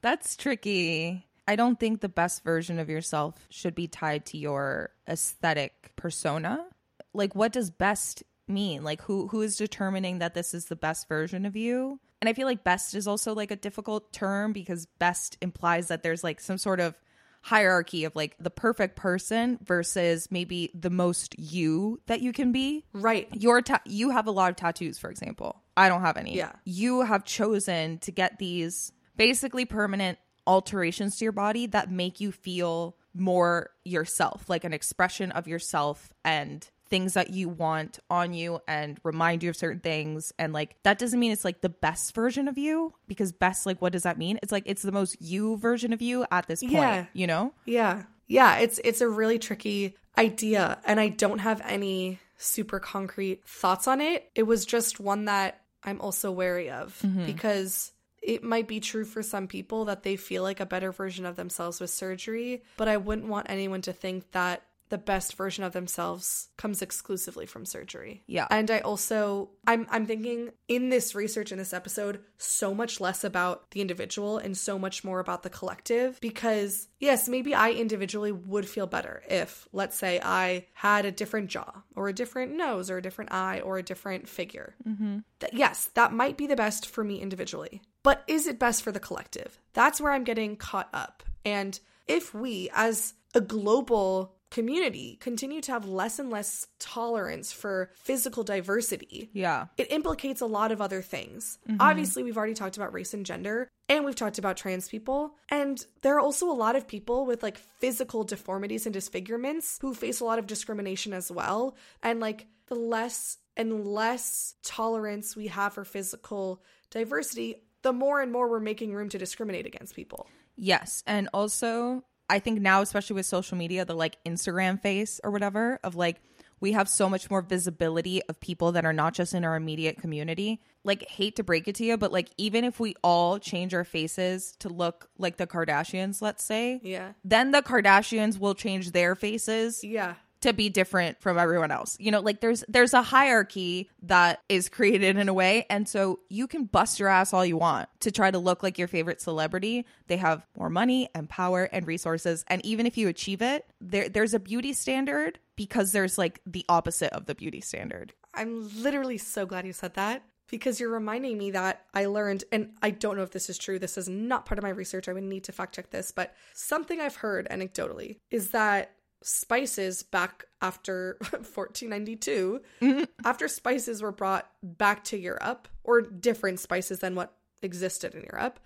That's tricky. I don't think the best version of yourself should be tied to your aesthetic persona. Like what does best mean? Like who who is determining that this is the best version of you? And I feel like best is also like a difficult term because best implies that there's like some sort of hierarchy of like the perfect person versus maybe the most you that you can be Right. your ta- you have a lot of tattoos for example i don't have any Yeah. you have chosen to get these basically permanent alterations to your body that make you feel more yourself like an expression of yourself and things that you want on you and remind you of certain things. And like, that doesn't mean it's like the best version of you because best, like, what does that mean? It's like, it's the most you version of you at this point, Yeah. you know? Yeah. Yeah, it's it's a really tricky idea and I don't have any super concrete thoughts on it. It was just one that I'm also wary of mm-hmm. because it might be true for some people that they feel like a better version of themselves with surgery, but I wouldn't want anyone to think that the best version of themselves comes exclusively from surgery. Yeah. And I also I'm I'm thinking in this research in this episode so much less about the individual and so much more about the collective because yes, maybe I individually would feel better if let's say I had a different jaw or a different nose or a different eye or a different figure. Mm-hmm. yes, that might be the best for me individually. But is it best for the collective? That's where I'm getting caught up. And if we as a global community continue to have less and less tolerance for physical diversity, Yeah. it implicates a lot of other things. Mm-hmm. Obviously, we've already talked about race and gender, and we've talked about trans people. And there are also a lot of people with like physical deformities and disfigurements who face a lot of discrimination as well. And like the less and less tolerance we have for physical diversity, the more and more we're making room to discriminate against people. Yes. And also, I think now, especially with social media, the like Instagram face or whatever, of like, we have so much more visibility of people that are not just in our immediate community. Like, hate to break it to you, but like, even if we all change our faces to look like the Kardashians, let's say, Yeah. then the Kardashians will change their faces Yeah. To be different from everyone else. You know, like there's there's a hierarchy that is created in a way and so you can bust your ass all you want to try to look like your favorite celebrity. They have more money and power and resources and even if you achieve it, there there's a beauty standard because there's like the opposite of the beauty standard. I'm literally so glad you said that because you're reminding me that I learned, and I don't know if this is true. This is not part of my research. I would need to fact check this, but something I've heard anecdotally is that spices back after 1492, mm-hmm. after spices were brought back to Europe, or different spices than what existed in Europe,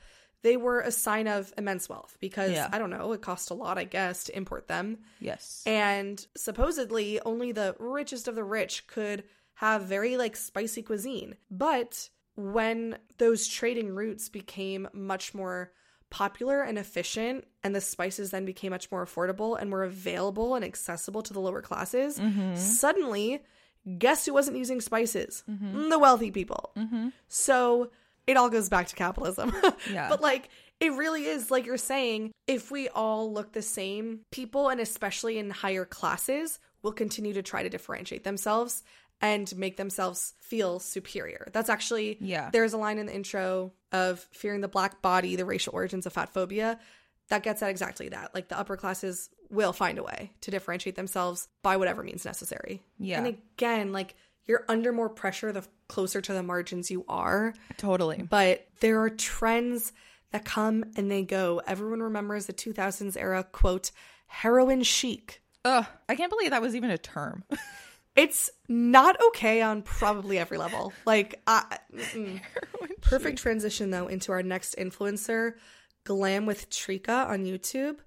they were a sign of immense wealth because Yeah. I don't know, it cost a lot, I guess, to import them. Yes. And supposedly, only the richest of the rich could have very like spicy cuisine. But when those trading routes became much more popular and efficient, and the spices then became much more affordable and were available and accessible to the lower classes, mm-hmm. suddenly, guess who wasn't using spices? Mm-hmm. The wealthy people. Mm-hmm. So it all goes back to capitalism. Yeah. but like, it really is like you're saying, if we all look the same, people, and especially in higher classes, will continue to try to differentiate themselves and make themselves feel superior. That's actually, Yeah. there's a line in the intro of Fearing the Black Body, the racial origins of fat phobia. That gets at exactly that. Like the upper classes will find a way to differentiate themselves by whatever means necessary. Yeah. And again, like you're under more pressure the closer to the margins you are Totally. but there are trends that come and they go. Everyone remembers the 2000s era quote, heroin chic. Ugh, I can't believe that was even a term. It's not okay on probably every level. Like, I, perfect transition though into our next influencer, Glam with Trika on YouTube.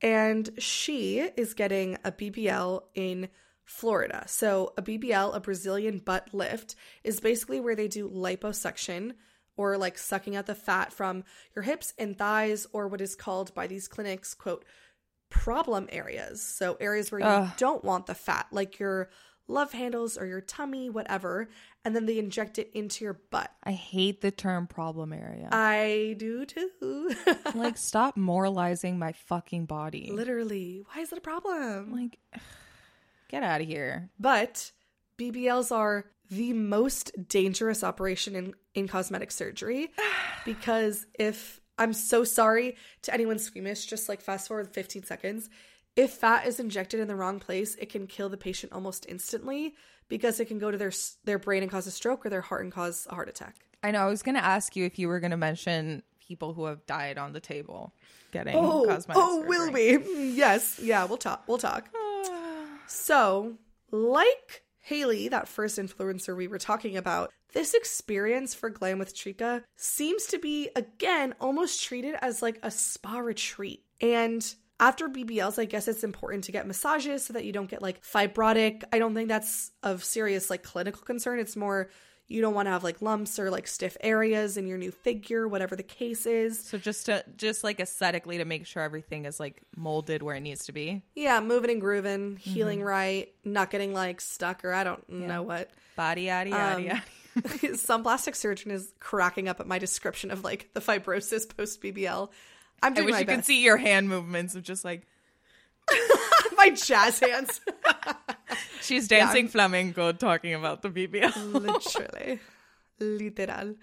And she is getting a BBL in Florida. So, a BBL, a Brazilian butt lift, is basically where they do liposuction or like sucking out the fat from your hips and thighs, or what is called by these clinics, quote, problem areas. So, areas where you Ugh. don't want the fat, like your love handles or your tummy, whatever. And then they inject it into your butt. I hate the term problem area. I do too. like stop moralizing my fucking body. Literally. Why is it a problem? Like get out of here. But BBLs are the most dangerous operation in, in cosmetic surgery because if I'm so sorry to anyone squeamish, just like fast forward 15 seconds. If fat is injected in the wrong place, it can kill the patient almost instantly because it can go to their their brain and cause a stroke or their heart and cause a heart attack. I know I was going to ask you if you were going to mention people who have died on the table getting Oh, cosmetic oh, will we? Mm, yes, yeah, we'll talk. We'll talk. Ah. So, like Haley, that first influencer we were talking about, this experience for Glam with Trika seems to be, again, almost treated as like a spa retreat. And after BBLs, I guess it's important to get massages so that you don't get like fibrotic. I don't think that's of serious like clinical concern. It's more you don't want to have like lumps or like stiff areas in your new figure, whatever the case is. So just to just like aesthetically to make sure everything is like molded where it needs to be. Yeah, moving and grooving, healing right, not getting like stuck or I don't know what. Body yaddy yaddy Um, yaddy. Some plastic surgeon is cracking up at my description of like the fibrosis post BBL. I'm doing I wish my you could see your hand movements of just like my jazz hands. she's dancing flamenco talking about the BBL. literally literal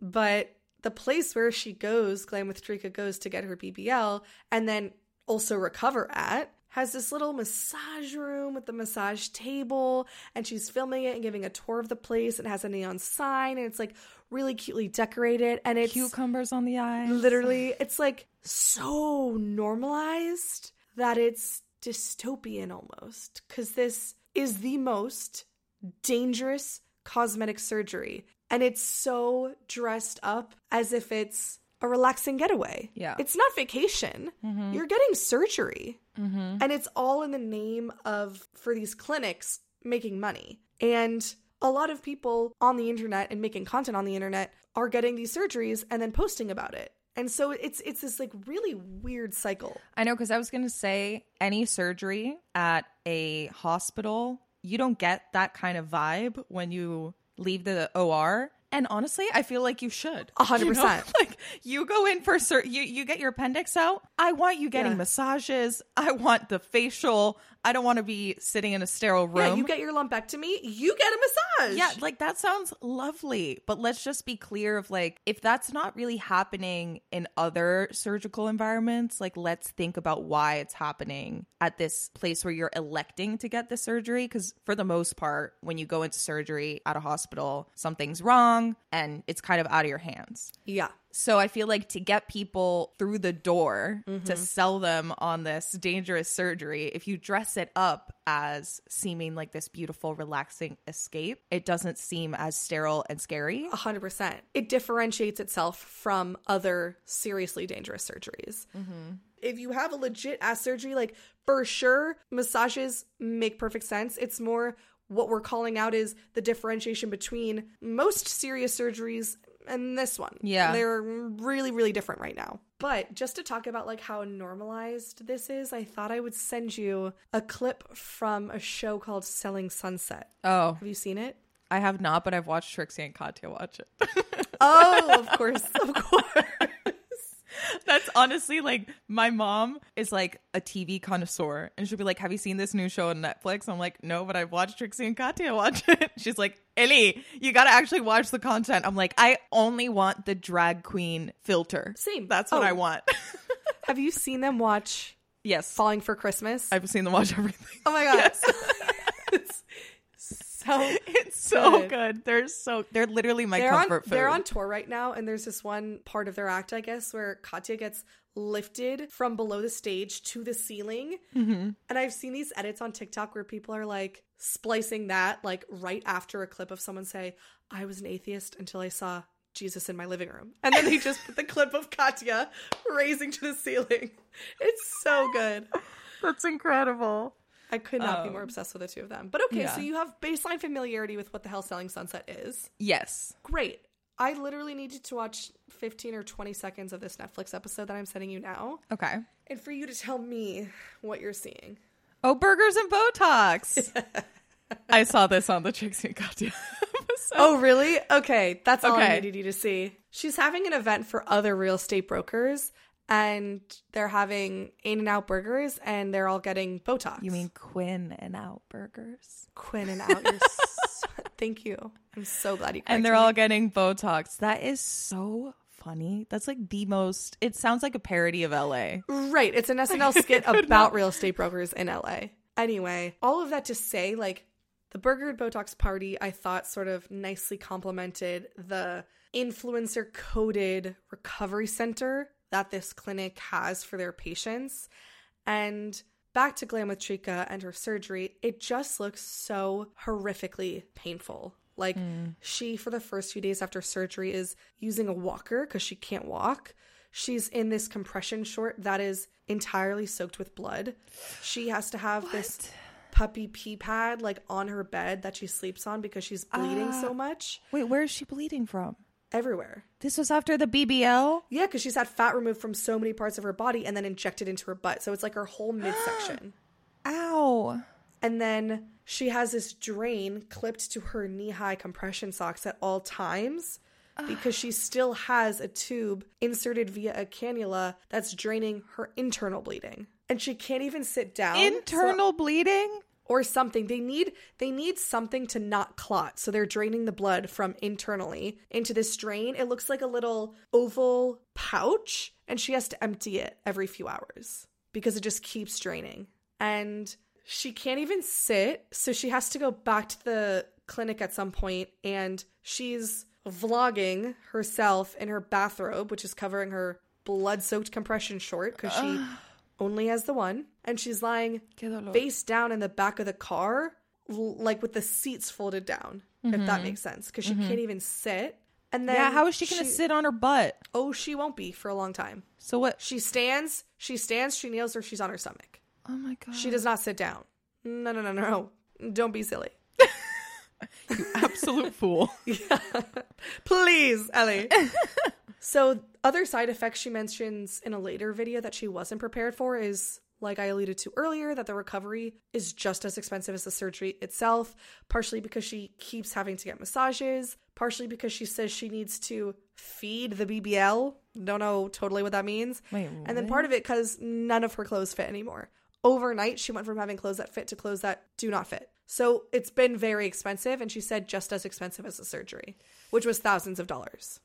but the place where she goes glam with goes to get her bbl and then also recover at has this little massage room with the massage table and she's filming it and giving a tour of the place and has a neon sign and it's like really cutely decorated and it's Cucumbers on the eyes. literally it's like so normalized that it's dystopian almost because this is the most dangerous cosmetic surgery and it's so dressed up as if it's a relaxing getaway. Yeah. it's not vacation. Mm-hmm. You're getting surgery. Mm-hmm. And it's all in the name of for these clinics making money. And a lot of people on the internet and making content on the internet are getting these surgeries and then posting about it and so it's it's this like really weird cycle I know because I was going to say any surgery at a hospital, you don't get that kind of vibe when you leave the OR. And honestly, I feel like you should. A hundred You know? percent. Like you go in for sur- you you get your appendix out. I want you getting Yeah. massages. I want the facial. I don't want to be sitting in a sterile room. yeah you get your lumpectomy you get a massage Yeah, like that sounds lovely. But let's just be clear of like if that's not really happening in other surgical environments, like let's think about why it's happening at this place where you're electing to get the surgery cuz for the most part when you go into surgery at a hospital, something's wrong and it's kind of out of your hands. yeah So I feel like to get people through the door Mm-hmm. to sell them on this dangerous surgery, if you dress it up as seeming like this beautiful, relaxing escape, it doesn't seem as sterile and scary. A hundred percent. It differentiates itself from other seriously dangerous surgeries. If you have a legit ass surgery, like for sure, massages make perfect sense. It's more what we're calling out is the differentiation between most serious surgeries and this one. Yeah. They're really, really different right now. But just to talk about like how normalized this is, I thought I would send you a clip from a show called Selling Sunset. Oh, Have you seen it? I have not, but I've watched Trixie and Katya watch it. Oh, of course, of course. That's honestly like my mom is like a TV connoisseur, and she'll be like, "Have you seen this new show on Netflix?" I'm like, "No, but I've watched Trixie and Katya watch it." She's like, "Ellie, you gotta actually watch the content." I'm like, "I only want the drag queen filter. Same. That's what Oh. I want." Have you seen them watch yes, Falling for Christmas? I've seen them watch everything. oh my god. it's so It's so Good. good. They're so they're literally my they're on comfort food. they're on tour right now and there's this one part of their act, I guess, where Katya gets lifted from below the stage to the ceiling. Mm-hmm. And I've seen these edits on TikTok where people are like splicing that like right after a clip of someone say, I was an atheist until I saw Jesus in my living room. And then they just put the clip of Katya raising to the ceiling. It's so good. That's incredible. I could not be Um, more obsessed with the two of them. But okay, so you have baseline familiarity with what the hell Selling Sunset is. Yes. Great. I literally need you to watch 15 or 20 seconds of this Netflix episode that I'm sending you now. Okay. And for you to tell me what you're seeing. Oh, burgers and Botox. I saw this on the Trixie and Katya episode. Oh, really? Okay, that's all I Okay. needed you to see. She's having an event for other real estate brokers, and they're having In and Out burgers, and they're all getting Botox. You mean Quinn and Out Burgers? Quinn and Out? You're so, thank you. I'm so glad you. And they're corrected all getting Botox. That is so funny. That's like the most. It sounds like a parody of LA. Right. It's an SNL skit about real estate brokers in LA. Anyway, all of that to say, like, the Burger and Botox party, I thought sort of nicely complemented the influencer coded recovery center that this clinic has for their patients. And back to Glam with Trika and her surgery, it just looks so horrifically painful. Like, she, for the first few days after surgery, is using a walker because she can't walk. She's in this compression short that is entirely soaked with blood. She has to have this puppy pee pad like on her bed that she sleeps on because she's bleeding Ah. so much Wait, where is she bleeding from? Everywhere. This was after the BBL? Yeah, because she's had fat removed from so many parts of her body and then injected into her butt. So it's like her whole midsection. Ow. And then she has this drain clipped to her knee high compression socks at all times because she still has a tube inserted via a cannula that's draining her internal bleeding. And she can't even sit down. so- Internal bleeding? Or something. They need they need something to not clot. So they're draining the blood from internally into this drain. It looks like a little oval pouch and she has to empty it every few hours because it just keeps draining. And she can't even sit, so she has to go back to the clinic at some point and she's vlogging herself in her bathrobe which is covering her blood-soaked compression short cuz she only has the one and she's lying face down in the back of the car, like with the seats folded down, if that makes sense, because she can't even sit. And then Mm-hmm. yeah, how is she going to sit on her butt? Oh, she won't be for a long time. So what? She stands, she stands, she kneels, or she's on her stomach. Oh my god. She does not sit down. No, no, no, no, no. Don't be silly. You absolute fool. Please, Ellie. so, other side effects she mentions in a later video that she wasn't prepared for is, like I alluded to earlier, that the recovery is just as expensive as the surgery itself, partially because she keeps having to get massages, partially because she says she needs to feed the BBL. Don't know totally what that means. Wait, and then part of it because none of her clothes fit anymore. Overnight, she went from having clothes that fit to clothes that do not fit. So it's been very expensive, and she said just as expensive as the surgery, which was thousands of dollars.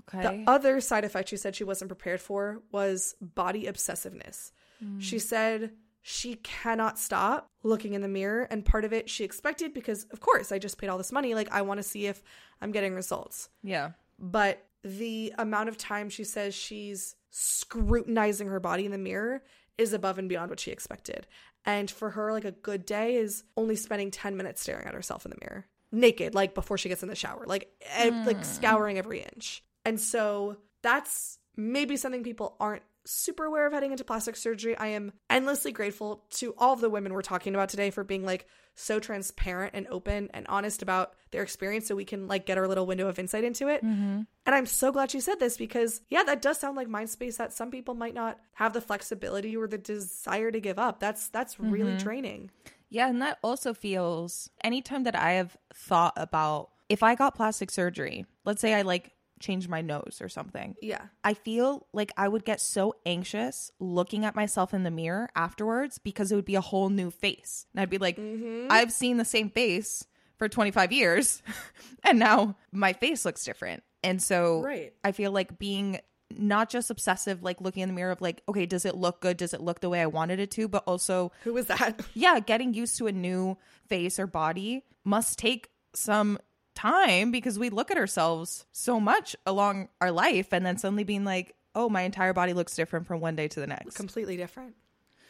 Okay. The other side effect she said she wasn't prepared for was body obsessiveness. Hmm. She said she cannot stop looking in the mirror, and part of it she expected because, of course, I just paid all this money. Like, I want to see if I'm getting results. yeah. But the amount of time she says she's scrutinizing her body in the mirror is above and beyond what she expected. And for her, like a good day is only spending 10 minutes staring at herself in the mirror, naked, like before she gets in the shower, like ev- like hmm. scouring every inch. And so that's maybe something people aren't super aware of heading into plastic surgery. I am endlessly grateful to all of the women we're talking about today for being like so transparent and open and honest about their experience so we can like get our little window of insight into it. Mm-hmm. And I'm so glad you said this because yeah, that does sound like mind space that some people might not have the flexibility or the desire to give up. That's that's really mm-hmm. draining. Yeah, and that also feels anytime that I have thought about if I got plastic surgery, let's say I like changed my nose or something. Yeah. I feel like I would get so anxious looking at myself in the mirror afterwards because it would be a whole new face. And I'd be like, mm-hmm. I've seen the same face for 25 years and now my face looks different. And so Right. I feel like being not just obsessive, like looking in the mirror of like, okay, does it look good? Does it look the way I wanted it to? But also, Who was that? yeah, getting used to a new face or body must take some time because we look at ourselves so much along our life and then suddenly being like, oh, my entire body looks different from one day to the next. Completely different.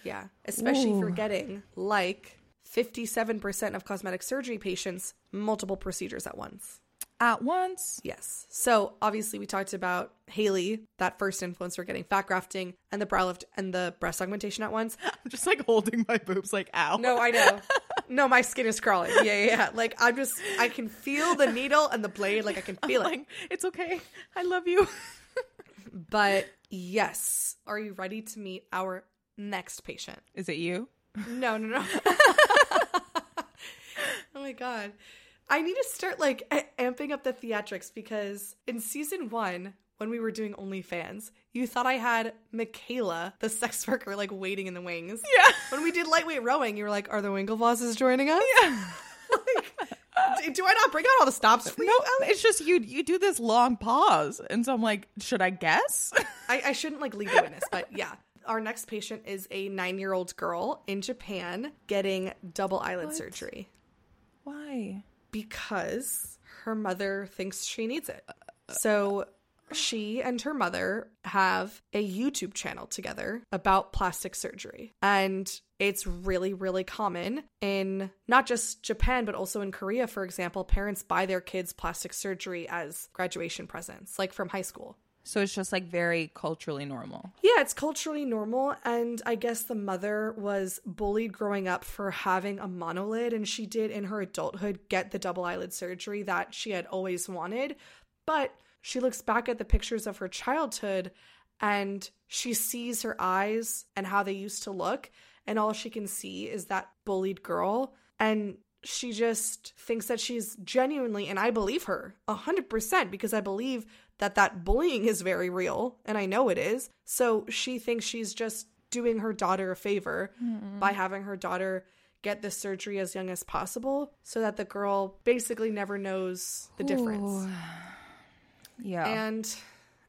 Yeah. Especially for Ooh. getting like 57% of cosmetic surgery patients multiple procedures at once. At once. Yes. So obviously we talked about Haley, that first influencer getting fat grafting and the brow lift and the breast augmentation at once. I'm just like holding my boobs like, ow. No, I know. No, my skin is crawling. Yeah, yeah, yeah. Like I'm just I can feel the needle and the blade, like I can feel it. it's okay. I love you. But yes. Are you ready to meet our next patient? Is it you? No, no, no. oh my god. I need to start like amping up the theatrics because in season one, when we were doing OnlyFans, you thought I had Michaela, the sex worker, like waiting in the wings. Yeah. When we did lightweight rowing, you were like, "Are the Winklevosses joining us?" Yeah. D- Do I not bring out all the stops for No, you? Ellie? it's just you. You do this long pause, and so I'm like, should I guess? I, I shouldn't like lead the witness, but yeah. Our next patient is a nine-year-old girl in Japan getting double eyelid What? surgery. Why? because her mother thinks she needs it. So she and her mother have a YouTube channel together about plastic surgery. And it's really, really common in not just Japan, but also in Korea, for example. Parents buy their kids plastic surgery as graduation presents, like from high school. So it's just like very culturally normal. Yeah, it's culturally normal. And I guess the mother was bullied growing up for having a monolid, and she did in her adulthood get the double eyelid surgery that she had always wanted. But she looks back at the pictures of her childhood and she sees her eyes and how they used to look. And all she can see is that bullied girl. And she just thinks that she's genuinely, and I believe her 100% because I believe that that bullying is very real and I know it is. So she thinks she's just doing her daughter a favor mm-hmm. by having her daughter get this surgery as young as possible so that the girl basically never knows the difference. Ooh. Yeah. And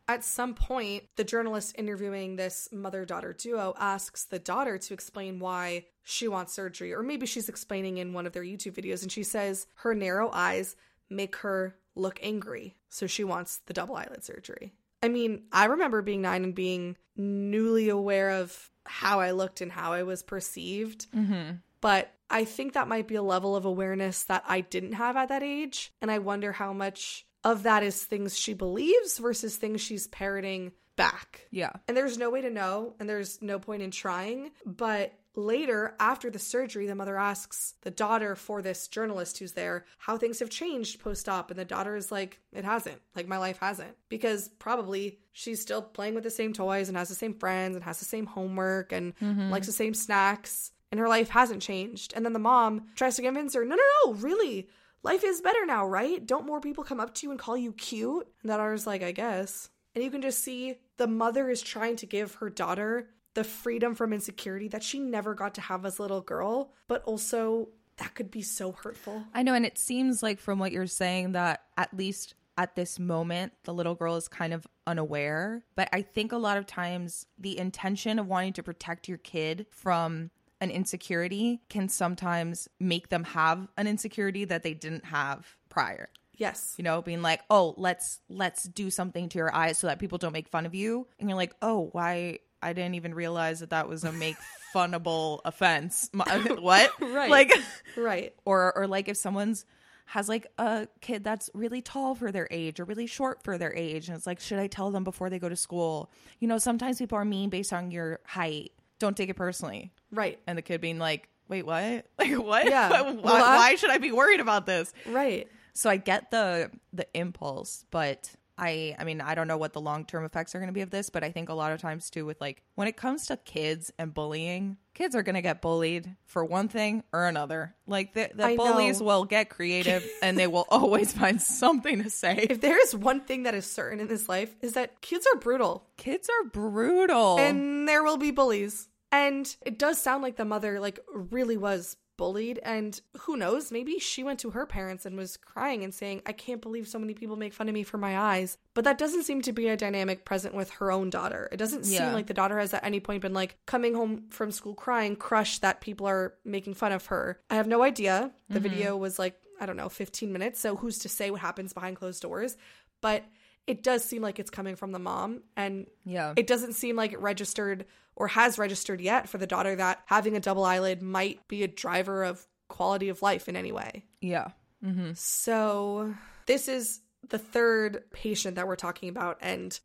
at some point, the journalist interviewing this mother daughter duo asks the daughter to explain why she wants surgery, or maybe she's explaining in one of their YouTube videos, and she says her narrow eyes make her look angry, so she wants the double eyelid surgery. I mean, I remember being nine and being newly aware of how I looked and how I was perceived. Mm-hmm. But I think that might be a level of awareness that I didn't have at that age. And I wonder how much of that is things she believes versus things she's parroting back. Yeah. And there's no way to know, and there's no point in trying. But later, after the surgery, the mother asks the daughter for this journalist who's there how things have changed post op. And the daughter is like, it hasn't. Like, my life hasn't. Because probably she's still playing with the same toys and has the same friends and has the same homework and mm-hmm. likes the same snacks. And her life hasn't changed. And then the mom tries to convince her, no, no, no, really life is better now, right? Don't more people come up to you and call you cute? And that daughter's like, I guess. And you can just see the mother is trying to give her daughter the freedom from insecurity that she never got to have as a little girl, but also that could be so hurtful. I know. And it seems like from what you're saying that at least at this moment, the little girl is kind of unaware. But I think a lot of times the intention of wanting to protect your kid from an insecurity can sometimes make them have an insecurity that they didn't have prior. Yes. You know, being like, "Oh, let's let's do something to your eyes so that people don't make fun of you." And you're like, "Oh, why I didn't even realize that that was a make funnable offense." what? right. Like right. Or or like if someone's has like a kid that's really tall for their age or really short for their age and it's like should i tell them before they go to school you know sometimes people are mean based on your height don't take it personally. Right. And the kid being like, wait, what? Like, what? Yeah. why, well, why should I be worried about this? Right. So I get the the impulse, but I I mean, I don't know what the long-term effects are going to be of this, but I think a lot of times too with like when it comes to kids and bullying, kids are going to get bullied for one thing or another. Like the, the bullies know. will get creative and they will always find something to say. If there's one thing that is certain in this life is that kids are brutal. Kids are brutal. And there will be bullies. And it does sound like the mother like really was bullied. And who knows? Maybe she went to her parents and was crying and saying i can't believe so many people make fun of me for my eyes. But that doesn't seem to be a dynamic present with her own daughter. It doesn't yeah. seem like the daughter has at any point been like coming home from school crying crushed that people are making fun of her. I have no idea. The mm-hmm. video was like i don't know 15 minutes. So who's to say what happens behind closed doors? But it does seem like it's coming from the mom and yeah it doesn't seem like it registered or has registered yet for the daughter that having a double eyelid might be a driver of quality of life in any way. Yeah. Mm-hmm. So this is the third patient that we're talking about, and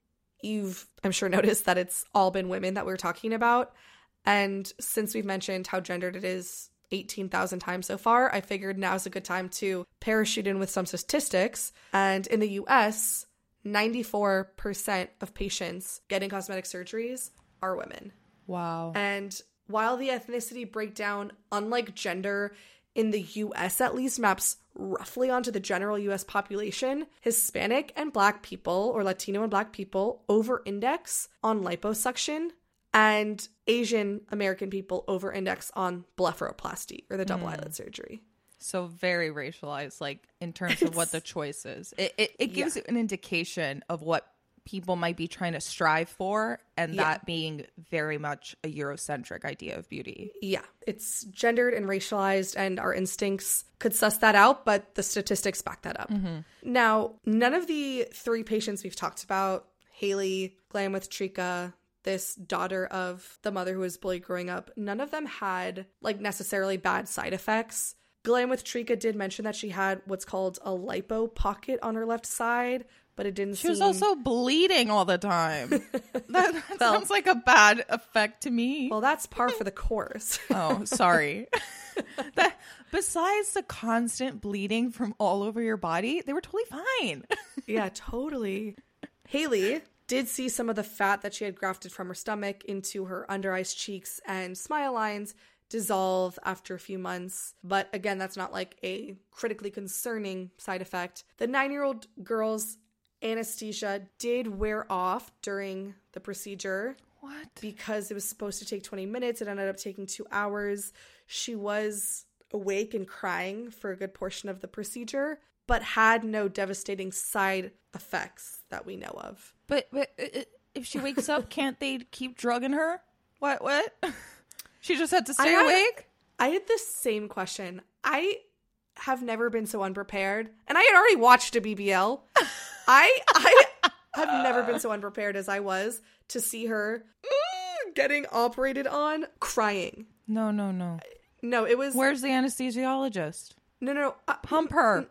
you've, I'm sure, noticed that it's all been women that we're talking about. And since we've mentioned how gendered it is 18,000 times so far, I figured now's a good time to parachute in with some statistics. And in the US, 94% of patients getting cosmetic surgeries are women. Wow. And while the ethnicity breakdown, unlike gender, in the US at least maps roughly onto the general US population, Hispanic and black people, or Latino and black people, over index on liposuction, and Asian American people over index on blepharoplasty or the double mm. eyelid surgery. So very racialized, like in terms of what the choice is. It, it, it gives yeah. you an indication of what people might be trying to strive for and yeah. that being very much a eurocentric idea of beauty yeah it's gendered and racialized and our instincts could suss that out but the statistics back that up mm-hmm. now none of the three patients we've talked about haley glam with trika this daughter of the mother who was bullied growing up none of them had like necessarily bad side effects Glam with Trika did mention that she had what's called a lipo pocket on her left side, but it didn't She was also bleeding all the time. that that Well- sounds like a bad effect to me. Well, that's par for the course. oh, sorry. that, besides the constant bleeding from all over your body, they were totally fine. yeah, totally. Haley did see some of the fat that she had grafted from her stomach into her under eyes, cheeks, and smile lines dissolve after a few months. But again, that's not like a critically concerning side effect. The nine year old girl's anesthesia did wear off during the procedure what? because it was supposed to take 20 minutes. It ended up taking two hours. She was awake and crying for a good portion of the procedure, but had no devastating side effects that we know of. But, but uh, uh, if she wakes up, can't they keep drugging her? What? What? she just had to stay had- awake? I had the same question. I have never been so unprepared, and I had already watched a BBL. I I have never been so unprepared as I was to see her mm, getting operated on, crying. No, no, no. No, it was Where's the anesthesiologist? no, no. no. Uh, Pump her.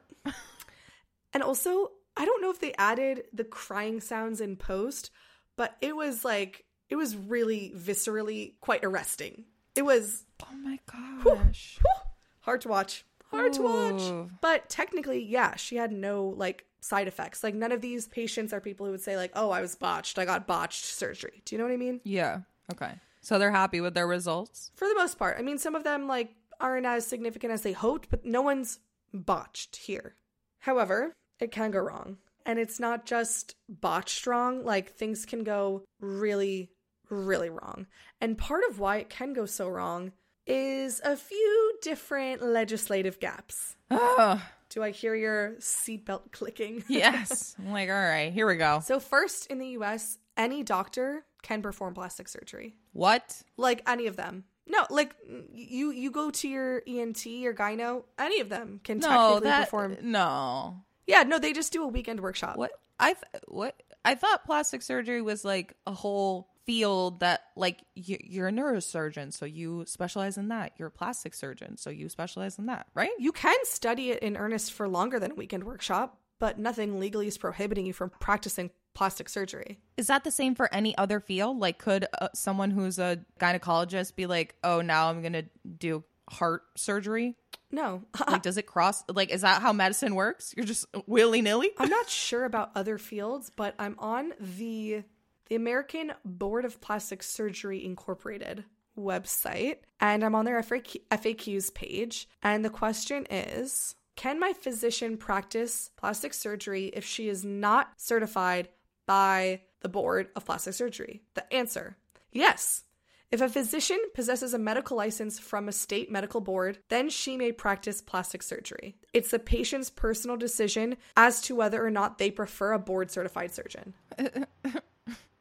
And also, I don't know if they added the crying sounds in post, but it was like it was really viscerally quite arresting. It was Oh my gosh. whew, hard to watch. Hard to watch. But technically, yeah, she had no like side effects. Like none of these patients are people who would say like, "Oh, I was botched. I got botched surgery." Do you know what I mean? Yeah. Okay. So they're happy with their results? For the most part. I mean, some of them like aren't as significant as they hoped, but no one's botched here. However, it can go wrong. And it's not just botched wrong, like things can go really, really wrong. And part of why it can go so wrong is a few different legislative gaps. Ugh. Do I hear your seatbelt clicking? Yes. I'm like, all right, here we go. So, first in the US, any doctor can perform plastic surgery. What? like any of them no like you you go to your ent or gyno any of them can No, technically that perform no. yeah no they just do a weekend workshop What I th- what I thought plastic surgery was like a whole field that like you're a neurosurgeon, so you specialize in that. You're a plastic surgeon, so you specialize in that, right? you can study it in earnest for longer than a weekend workshop but nothing legally is prohibiting you from practicing plastic surgery Is that the same for any other field? Like, could uh, someone who's a gynecologist be like, "Oh, now I'm gonna do heart surgery"? no Like, does it cross? Like, is that how medicine works? You're just willy nilly. i'm not sure about other fields but i'm on the the american board of plastic surgery incorporated website and i'm on their FAQ, faqs page and the question is can my physician practice plastic surgery if she is not certified by the board of plastic surgery the answer yes if a physician possesses a medical license from a state medical board, then she may practice plastic surgery. It's the patient's personal decision as to whether or not they prefer a board certified surgeon.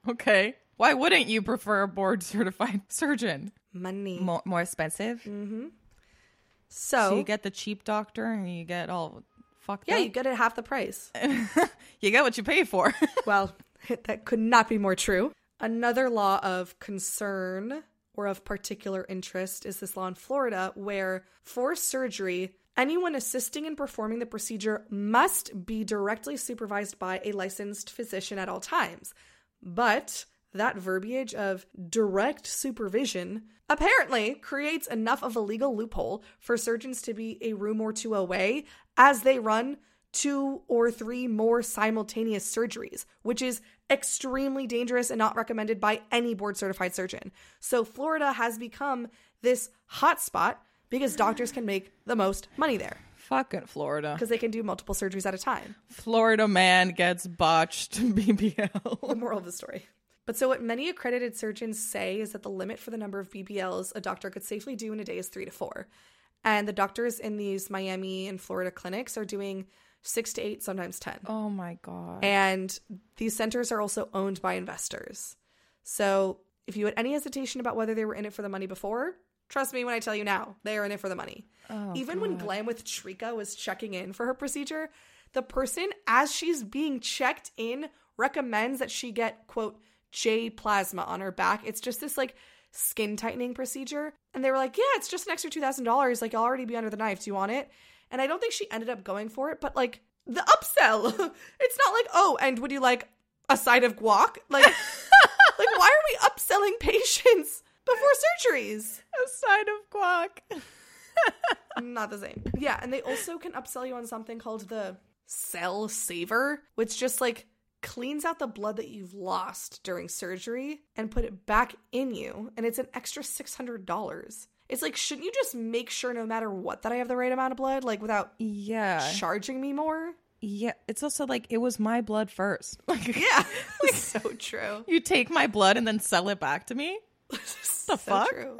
Okay. Why wouldn't you prefer a board certified surgeon? Money. More, more expensive. Mm-hmm. so, So you get the cheap doctor and you get all fucked yeah, up. you get it half the price. you get what you pay for. well, that could not be more true. Another law of concern or of particular interest is this law in Florida where for surgery, anyone assisting in performing the procedure must be directly supervised by a licensed physician at all times. But that verbiage of direct supervision apparently creates enough of a legal loophole for surgeons to be a room or two away as they run two or three more simultaneous surgeries, which is extremely dangerous and not recommended by any board certified surgeon. So Florida has become this hotspot because doctors can make the most money there Fucking Florida. because they can do multiple surgeries at a time. Florida man gets botched BBL. the moral of the story. But so, what many accredited surgeons say is that the limit for the number of BBLs a doctor could safely do in a day is three to four. And the doctors in these Miami and Florida clinics are doing six to eight, sometimes 10. Oh my god. And these centers are also owned by investors. So, if you had any hesitation about whether they were in it for the money before, trust me when I tell you now, they are in it for the money. Oh, Even when Glam with Trika was checking in for her procedure, the person, as she's being checked in, recommends that she get, quote, J plasma on her back. It's just this like skin tightening procedure. And they were like, yeah, it's just an extra $2,000. Like, you'll already be under the knife. Do you want it? And I don't think she ended up going for it, but like, the upsell. it's not like, oh, and would you like a side of guac? Like, like why are we upselling patients before surgeries? A side of guac. Not the same. Yeah, and they also can upsell you on something called the Cell Saver, which just like cleans out the blood that you've lost during surgery and put it back in you, and it's an extra $600. It's like, shouldn't you just make sure no matter what that I have the right amount of blood, like without Yeah. charging me more? Yeah. It's also like it was my blood first. Like Yeah, like so true. you take my blood and then sell it back to me? The fuck? True.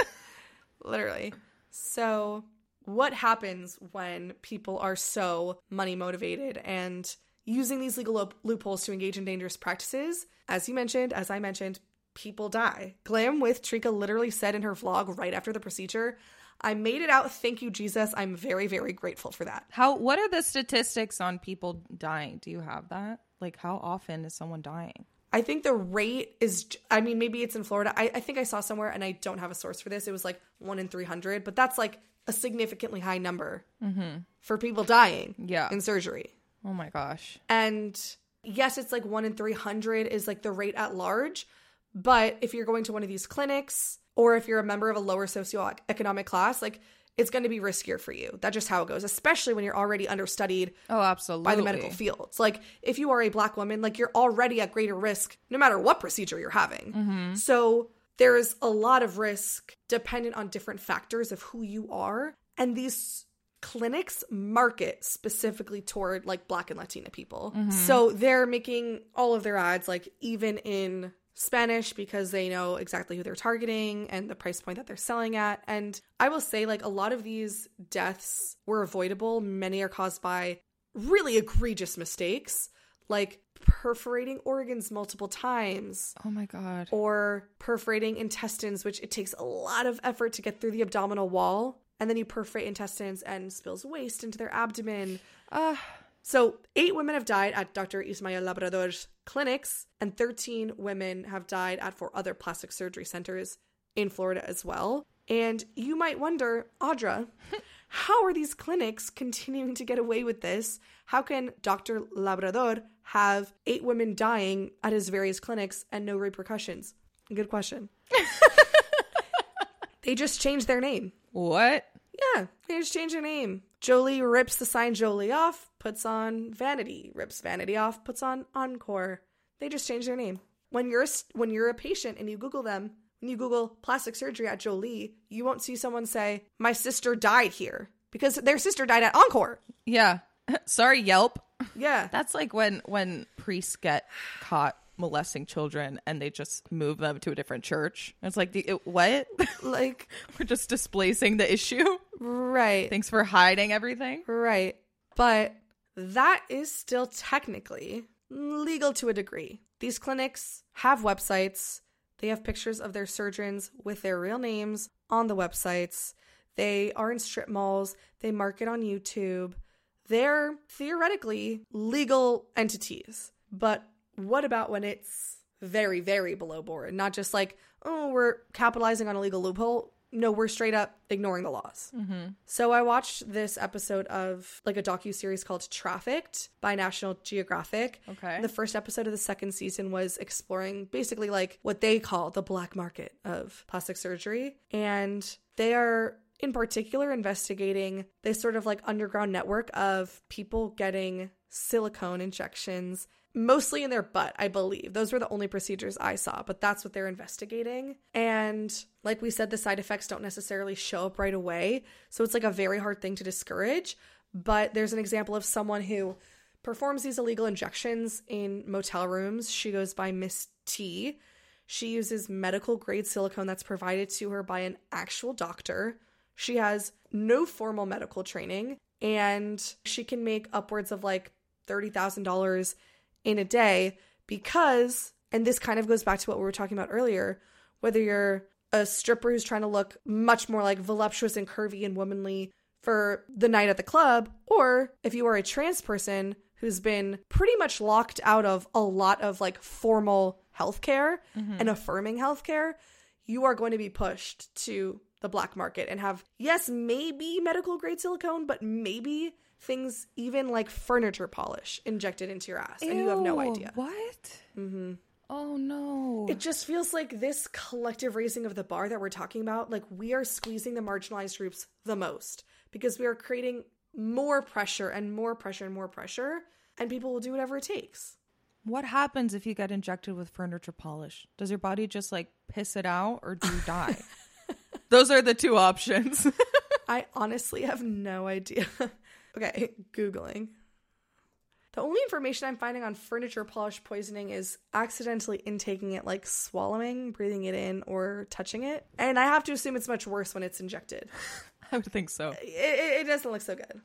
Literally. So, what happens when people are so money motivated and using these legal loop- loopholes to engage in dangerous practices? As you mentioned, as I mentioned, people die. Glam with Trika literally said in her vlog right after the procedure, I made it out. Thank you, Jesus. I'm very, very grateful for that. How what are the statistics on people dying? Do you have that? Like how often is someone dying? I think the rate is, I mean, maybe it's in Florida. I, I think I saw somewhere, and I don't have a source for this. It was like one in 300, but that's like a significantly high number mm-hmm. for people dying Yeah. in surgery. Oh my gosh. And yes, it's like one in 300 is like the rate at large. But if you're going to one of these clinics, or if you're a member of a lower socioeconomic class, like it's going to be riskier for you. That's just how it goes, especially when you're already understudied Oh, absolutely. by the medical fields. Like if you are a black woman, like you're already at greater risk no matter what procedure you're having. Mm-hmm. So there's a lot of risk dependent on different factors of who you are. And these clinics market specifically toward like black and Latina people. Mm-hmm. So they're making all of their ads like even in Spanish because they know exactly who they're targeting and the price point that they're selling at. And I will say, like, a lot of these deaths were avoidable. Many are caused by really egregious mistakes, like perforating organs multiple times Oh my god. or perforating intestines, which it takes a lot of effort to get through the abdominal wall. And then you perforate intestines and spills waste into their abdomen. Uh, So, eight women have died at Dr. Ismael Labrador's clinics, and 13 women have died at four other plastic surgery centers in Florida as well. And you might wonder, Audra, how are these clinics continuing to get away with this? How can Dr. Labrador have eight women dying at his various clinics and no repercussions? Good question. they just changed their name. what? Yeah, they just changed their name. Jolie rips the sign Jolie off, puts on Vanity, rips Vanity off, puts on Encore. They just changed their name. When you're a, when you're a patient and you Google them, when you Google plastic surgery at Jolie, you won't see someone say, "My sister died here," because their sister died at Encore. Yeah. Sorry, Yelp. Yeah, That's like when when priests get caught molesting children and they just move them to a different church. It's like, the, it, what? like We're just displacing the issue. right, Thanks for hiding everything. right. But that is still technically legal to a degree. These clinics have websites. They have pictures of their surgeons with their real names on the websites. They are in strip malls. They market on YouTube. They're theoretically legal entities. But what about when it's very, very below board? Not just like, oh, we're capitalizing on a legal loophole. No, we're straight up ignoring the laws. Mm-hmm. So I watched this episode of like a docu series called Trafficked by National Geographic. Okay. The first episode of the second season was exploring basically like what they call the black market of plastic surgery, and they are in particular investigating this sort of like underground network of people getting silicone injections mostly in their butt, I believe. Those were the only procedures I saw, but that's what they're investigating. And like we said, the side effects don't necessarily show up right away. So it's like a very hard thing to discourage. But there's an example of someone who performs these illegal injections in motel rooms. She goes by Miss T. She uses medical grade silicone that's provided to her by an actual doctor. She has no formal medical training and she can make upwards of like $30,000 in a day because, and this kind of goes back to what we were talking about earlier, whether you're a stripper who's trying to look much more like voluptuous and curvy and womanly for the night at the club, or if you are a trans person who's been pretty much locked out of a lot of like formal healthcare mm-hmm. and affirming healthcare, you are going to be pushed to the black market and have, yes, maybe medical grade silicone, but maybe things even like furniture polish injected into your ass and you have no idea. What? Mm-hmm. Oh no. It just feels like this collective raising of the bar that we're talking about, like we are squeezing the marginalized groups the most because we are creating more pressure and more pressure and more pressure, and people will do whatever it takes. what happens if you get injected with furniture polish? Does your body just like piss it out or do you die? Those are the two options. I honestly have no idea. Okay, Googling. The only information I'm finding on furniture polish poisoning is accidentally intaking it, like swallowing, breathing it in, or touching it. And I have to assume it's much worse when it's injected. I would think so. It, it, it doesn't look so good.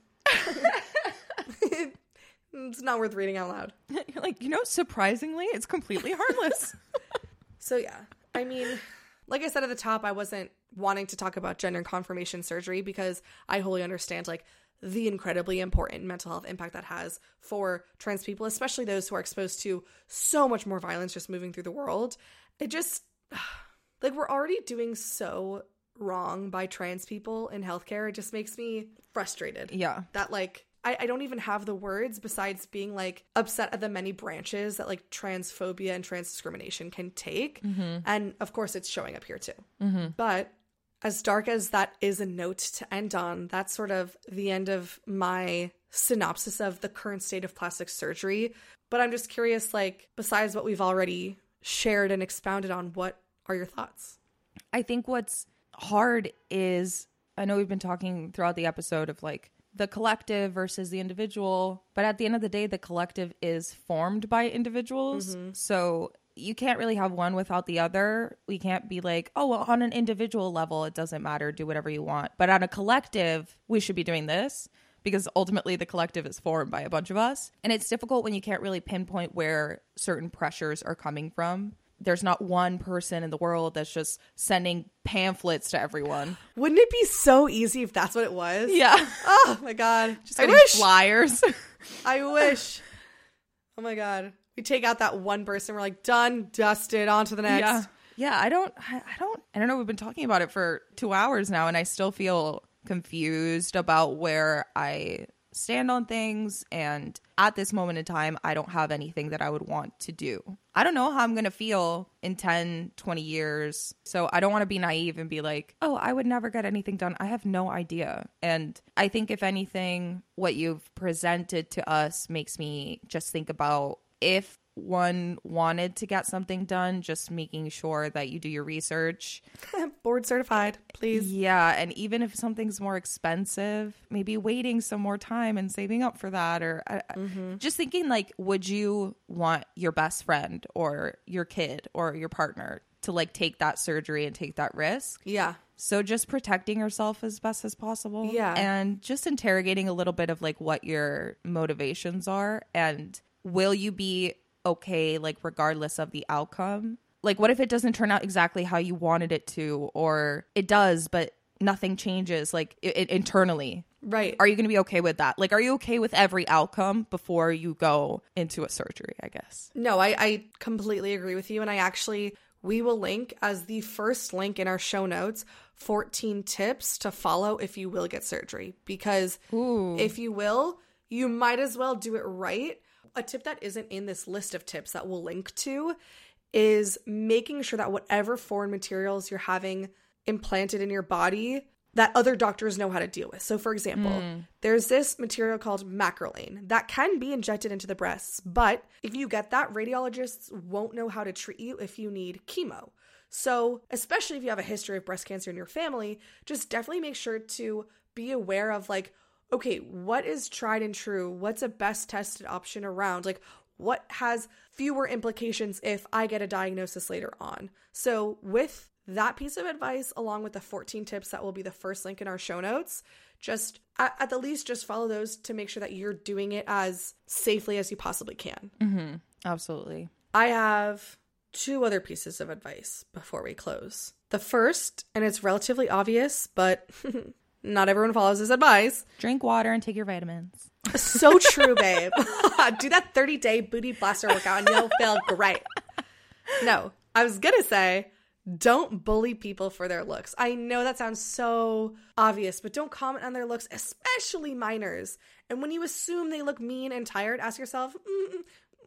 it's not worth reading out loud. You're like, you know, surprisingly, it's completely harmless. So, yeah, I mean, like I said at the top, I wasn't wanting to talk about gender confirmation surgery because I wholly understand, like, the incredibly important mental health impact that has for trans people, especially those who are exposed to so much more violence just moving through the world. It just, like, we're already doing so wrong by trans people in healthcare. It just makes me frustrated yeah. that, like, I, I don't even have the words besides being like upset at the many branches that like transphobia and trans discrimination can take. Mm-hmm. And of course, it's showing up here too. Mm-hmm. But as dark as that is a note to end on, that's sort of the end of my synopsis of the current state of plastic surgery. But I'm just curious, like, besides what we've already shared and expounded on, what are your thoughts? I think what's hard is I know we've been talking throughout the episode of like the collective versus the individual, but at the end of the day, the collective is formed by individuals. Mm-hmm. So you can't really have one without the other. We can't be like, oh, well, on an individual level, it doesn't matter, do whatever you want. But on a collective, we should be doing this because ultimately the collective is formed by a bunch of us. And it's difficult when you can't really pinpoint where certain pressures are coming from. There's not one person in the world that's just sending pamphlets to everyone. Wouldn't it be so easy if that's what it was? Yeah. Oh my God. Just I wish. flyers. I wish. Oh my god. We take out that one person, we're like, done, dusted, on to the next. Yeah. Yeah, I don't I, don't I don't know, we've been talking about it for 2 hours now and I still feel confused about where I stand on things and at this moment in time I don't have anything that I would want to do. I don't know how I'm going to feel in 10, 20 years. So I don't want to be naive and be like, "Oh, I would never get anything done." I have no idea. And I think if anything what you've presented to us makes me just think about if one wanted to get something done, just making sure that you do your research. Board certified, please. Yeah, and even if something's more expensive, maybe waiting some more time and saving up for that or I I- just thinking like would you want your best friend or your kid or your partner to like take that surgery and take that risk? Yeah. So just protecting yourself as best as possible. Yeah. And just interrogating a little bit of like what your motivations are and will you be okay like regardless of the outcome? Like what if it doesn't turn out exactly how you wanted it to or it does but nothing changes like it, it internally? Right. Are you going to be okay with that? Like are you okay with every outcome before you go into a surgery, I guess? no, I, I completely agree with you. And I actually, we will link as the first link in our show notes 14 tips to follow if you will get surgery. Because Ooh. if you will, you might as well do it right. A tip that isn't in this list of tips that we'll link to is making sure that whatever foreign materials you're having implanted in your body that other doctors know how to deal with. So for example, hmm. there's this material called macrolane that can be injected into the breasts, but if you get that, radiologists won't know how to treat you if you need chemo. So, especially if you have a history of breast cancer in your family, just definitely make sure to be aware of like okay, what is tried and true? What's a best tested option around? Like, what has fewer implications if I get a diagnosis later on? So, with that piece of advice, along with the 14 tips that will be the first link in our show notes, just at, at the least, just follow those to make sure that you're doing it as safely as you possibly can. Mm-hmm. Absolutely. I have two other pieces of advice before we close. The first, and it's relatively obvious, but not everyone follows this advice. Drink water and take your vitamins. So true, babe. Do that 30 day booty blaster workout and you'll feel great. No, I was gonna say don't bully people for their looks. I know that sounds so obvious, but don't comment on their looks, especially minors. And when you assume they look mean and tired, ask yourself,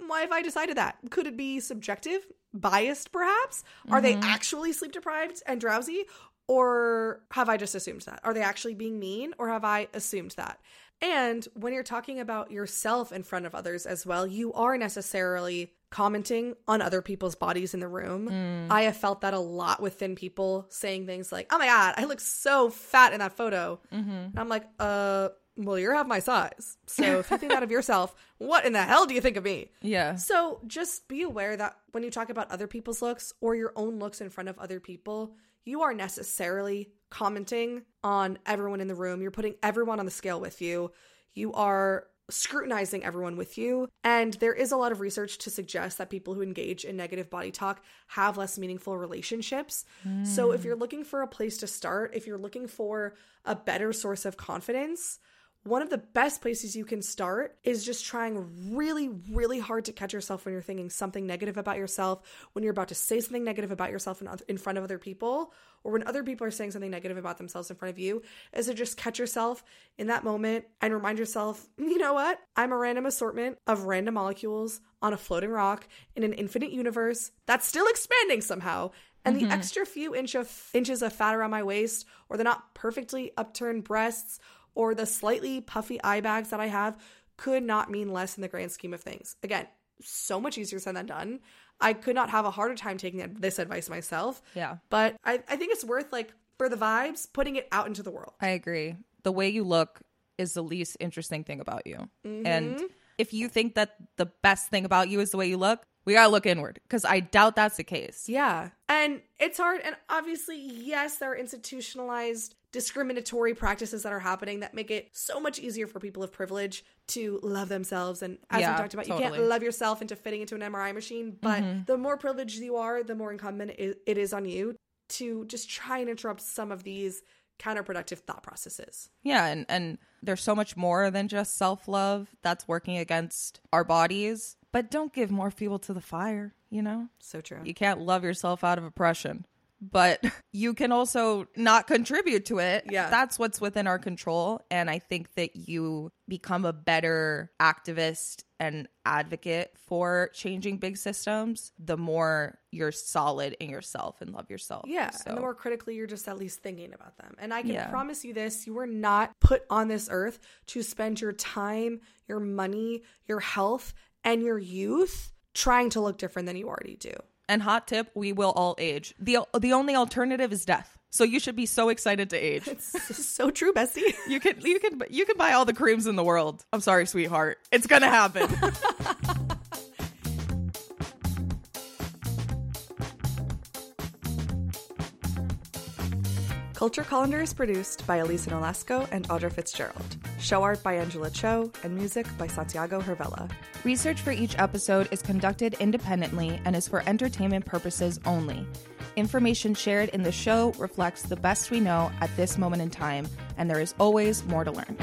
why have I decided that? Could it be subjective, biased perhaps? Are they mm-hmm. actually sleep deprived and drowsy? Or have I just assumed that? Are they actually being mean or have I assumed that? And when you're talking about yourself in front of others as well, you are necessarily commenting on other people's bodies in the room. I have felt that a lot with thin people saying things like, oh my God, I look so fat in that photo. And I'm like, uh, well, you're half my size. So if you think that of yourself, what in the hell do you think of me? Yeah. So just be aware that when you talk about other people's looks or your own looks in front of other people, you are necessarily commenting on everyone in the room. You're putting everyone on the scale with you. You are scrutinizing everyone with you. And there is a lot of research to suggest that people who engage in negative body talk have less meaningful relationships. So if hmm. you're looking for a place to start, if you're looking for a better source of confidence, one of the best places you can start is just trying really, really hard to catch yourself when you're thinking something negative about yourself, when you're about to say something negative about yourself in, in front of other people, or when other people are saying something negative about themselves in front of you, is to just catch yourself in that moment and remind yourself, you know what? I'm a random assortment of random molecules on a floating rock in an infinite universe that's still expanding somehow. And the mm-hmm. extra few inch of, inches of fat around my waist, or the not perfectly upturned breasts, or the slightly puffy eye bags that I have could not mean less in the grand scheme of things. Again, so much easier said than done. I could not have a harder time taking this advice myself. Yeah. But I, I think it's worth, like, for the vibes, putting it out into the world. I agree. The way you look is the least interesting thing about you. Mm-hmm. And if you think that the best thing about you is the way you look, we gotta look inward because I doubt that's the case. Yeah. And it's hard. And obviously, yes, there are institutionalized discriminatory practices that are happening that make it so much easier for people of privilege to love themselves. And as Yeah, we talked about, you totally. can't love yourself into fitting into an MRI machine. But mm-hmm. the more privileged you are, the more incumbent it is on you to just try and interrupt some of these counterproductive thought processes. Yeah, and and there's so much more than just self-love that's working against our bodies, but don't give more fuel to the fire, you know? So true. You can't love yourself out of oppression, but you can also not contribute to it. Yeah. That's what's within our control. And I think that you become a better activist and advocate for changing big systems the more you're solid in yourself and love yourself. Yeah, So, and the more critically you're just at least thinking about them. And I can Yeah. promise you this, you were not put on this earth to spend your time, your money, your health, and your youth trying to look different than you already do. and hot tip, we will all age. The the only alternative is death. So you should be so excited to age. It's so true, Bessie. You can you can you can buy all the creams in the world. I'm sorry, sweetheart. It's gonna happen. Culture Colander is produced by Elisa Nolasco and Audra Fitzgerald. Show art by Angela Cho and music by Santiago Hervella. Research for each episode is conducted independently and is for entertainment purposes only. Information shared in the show reflects the best we know at this moment in time, and there is always more to learn.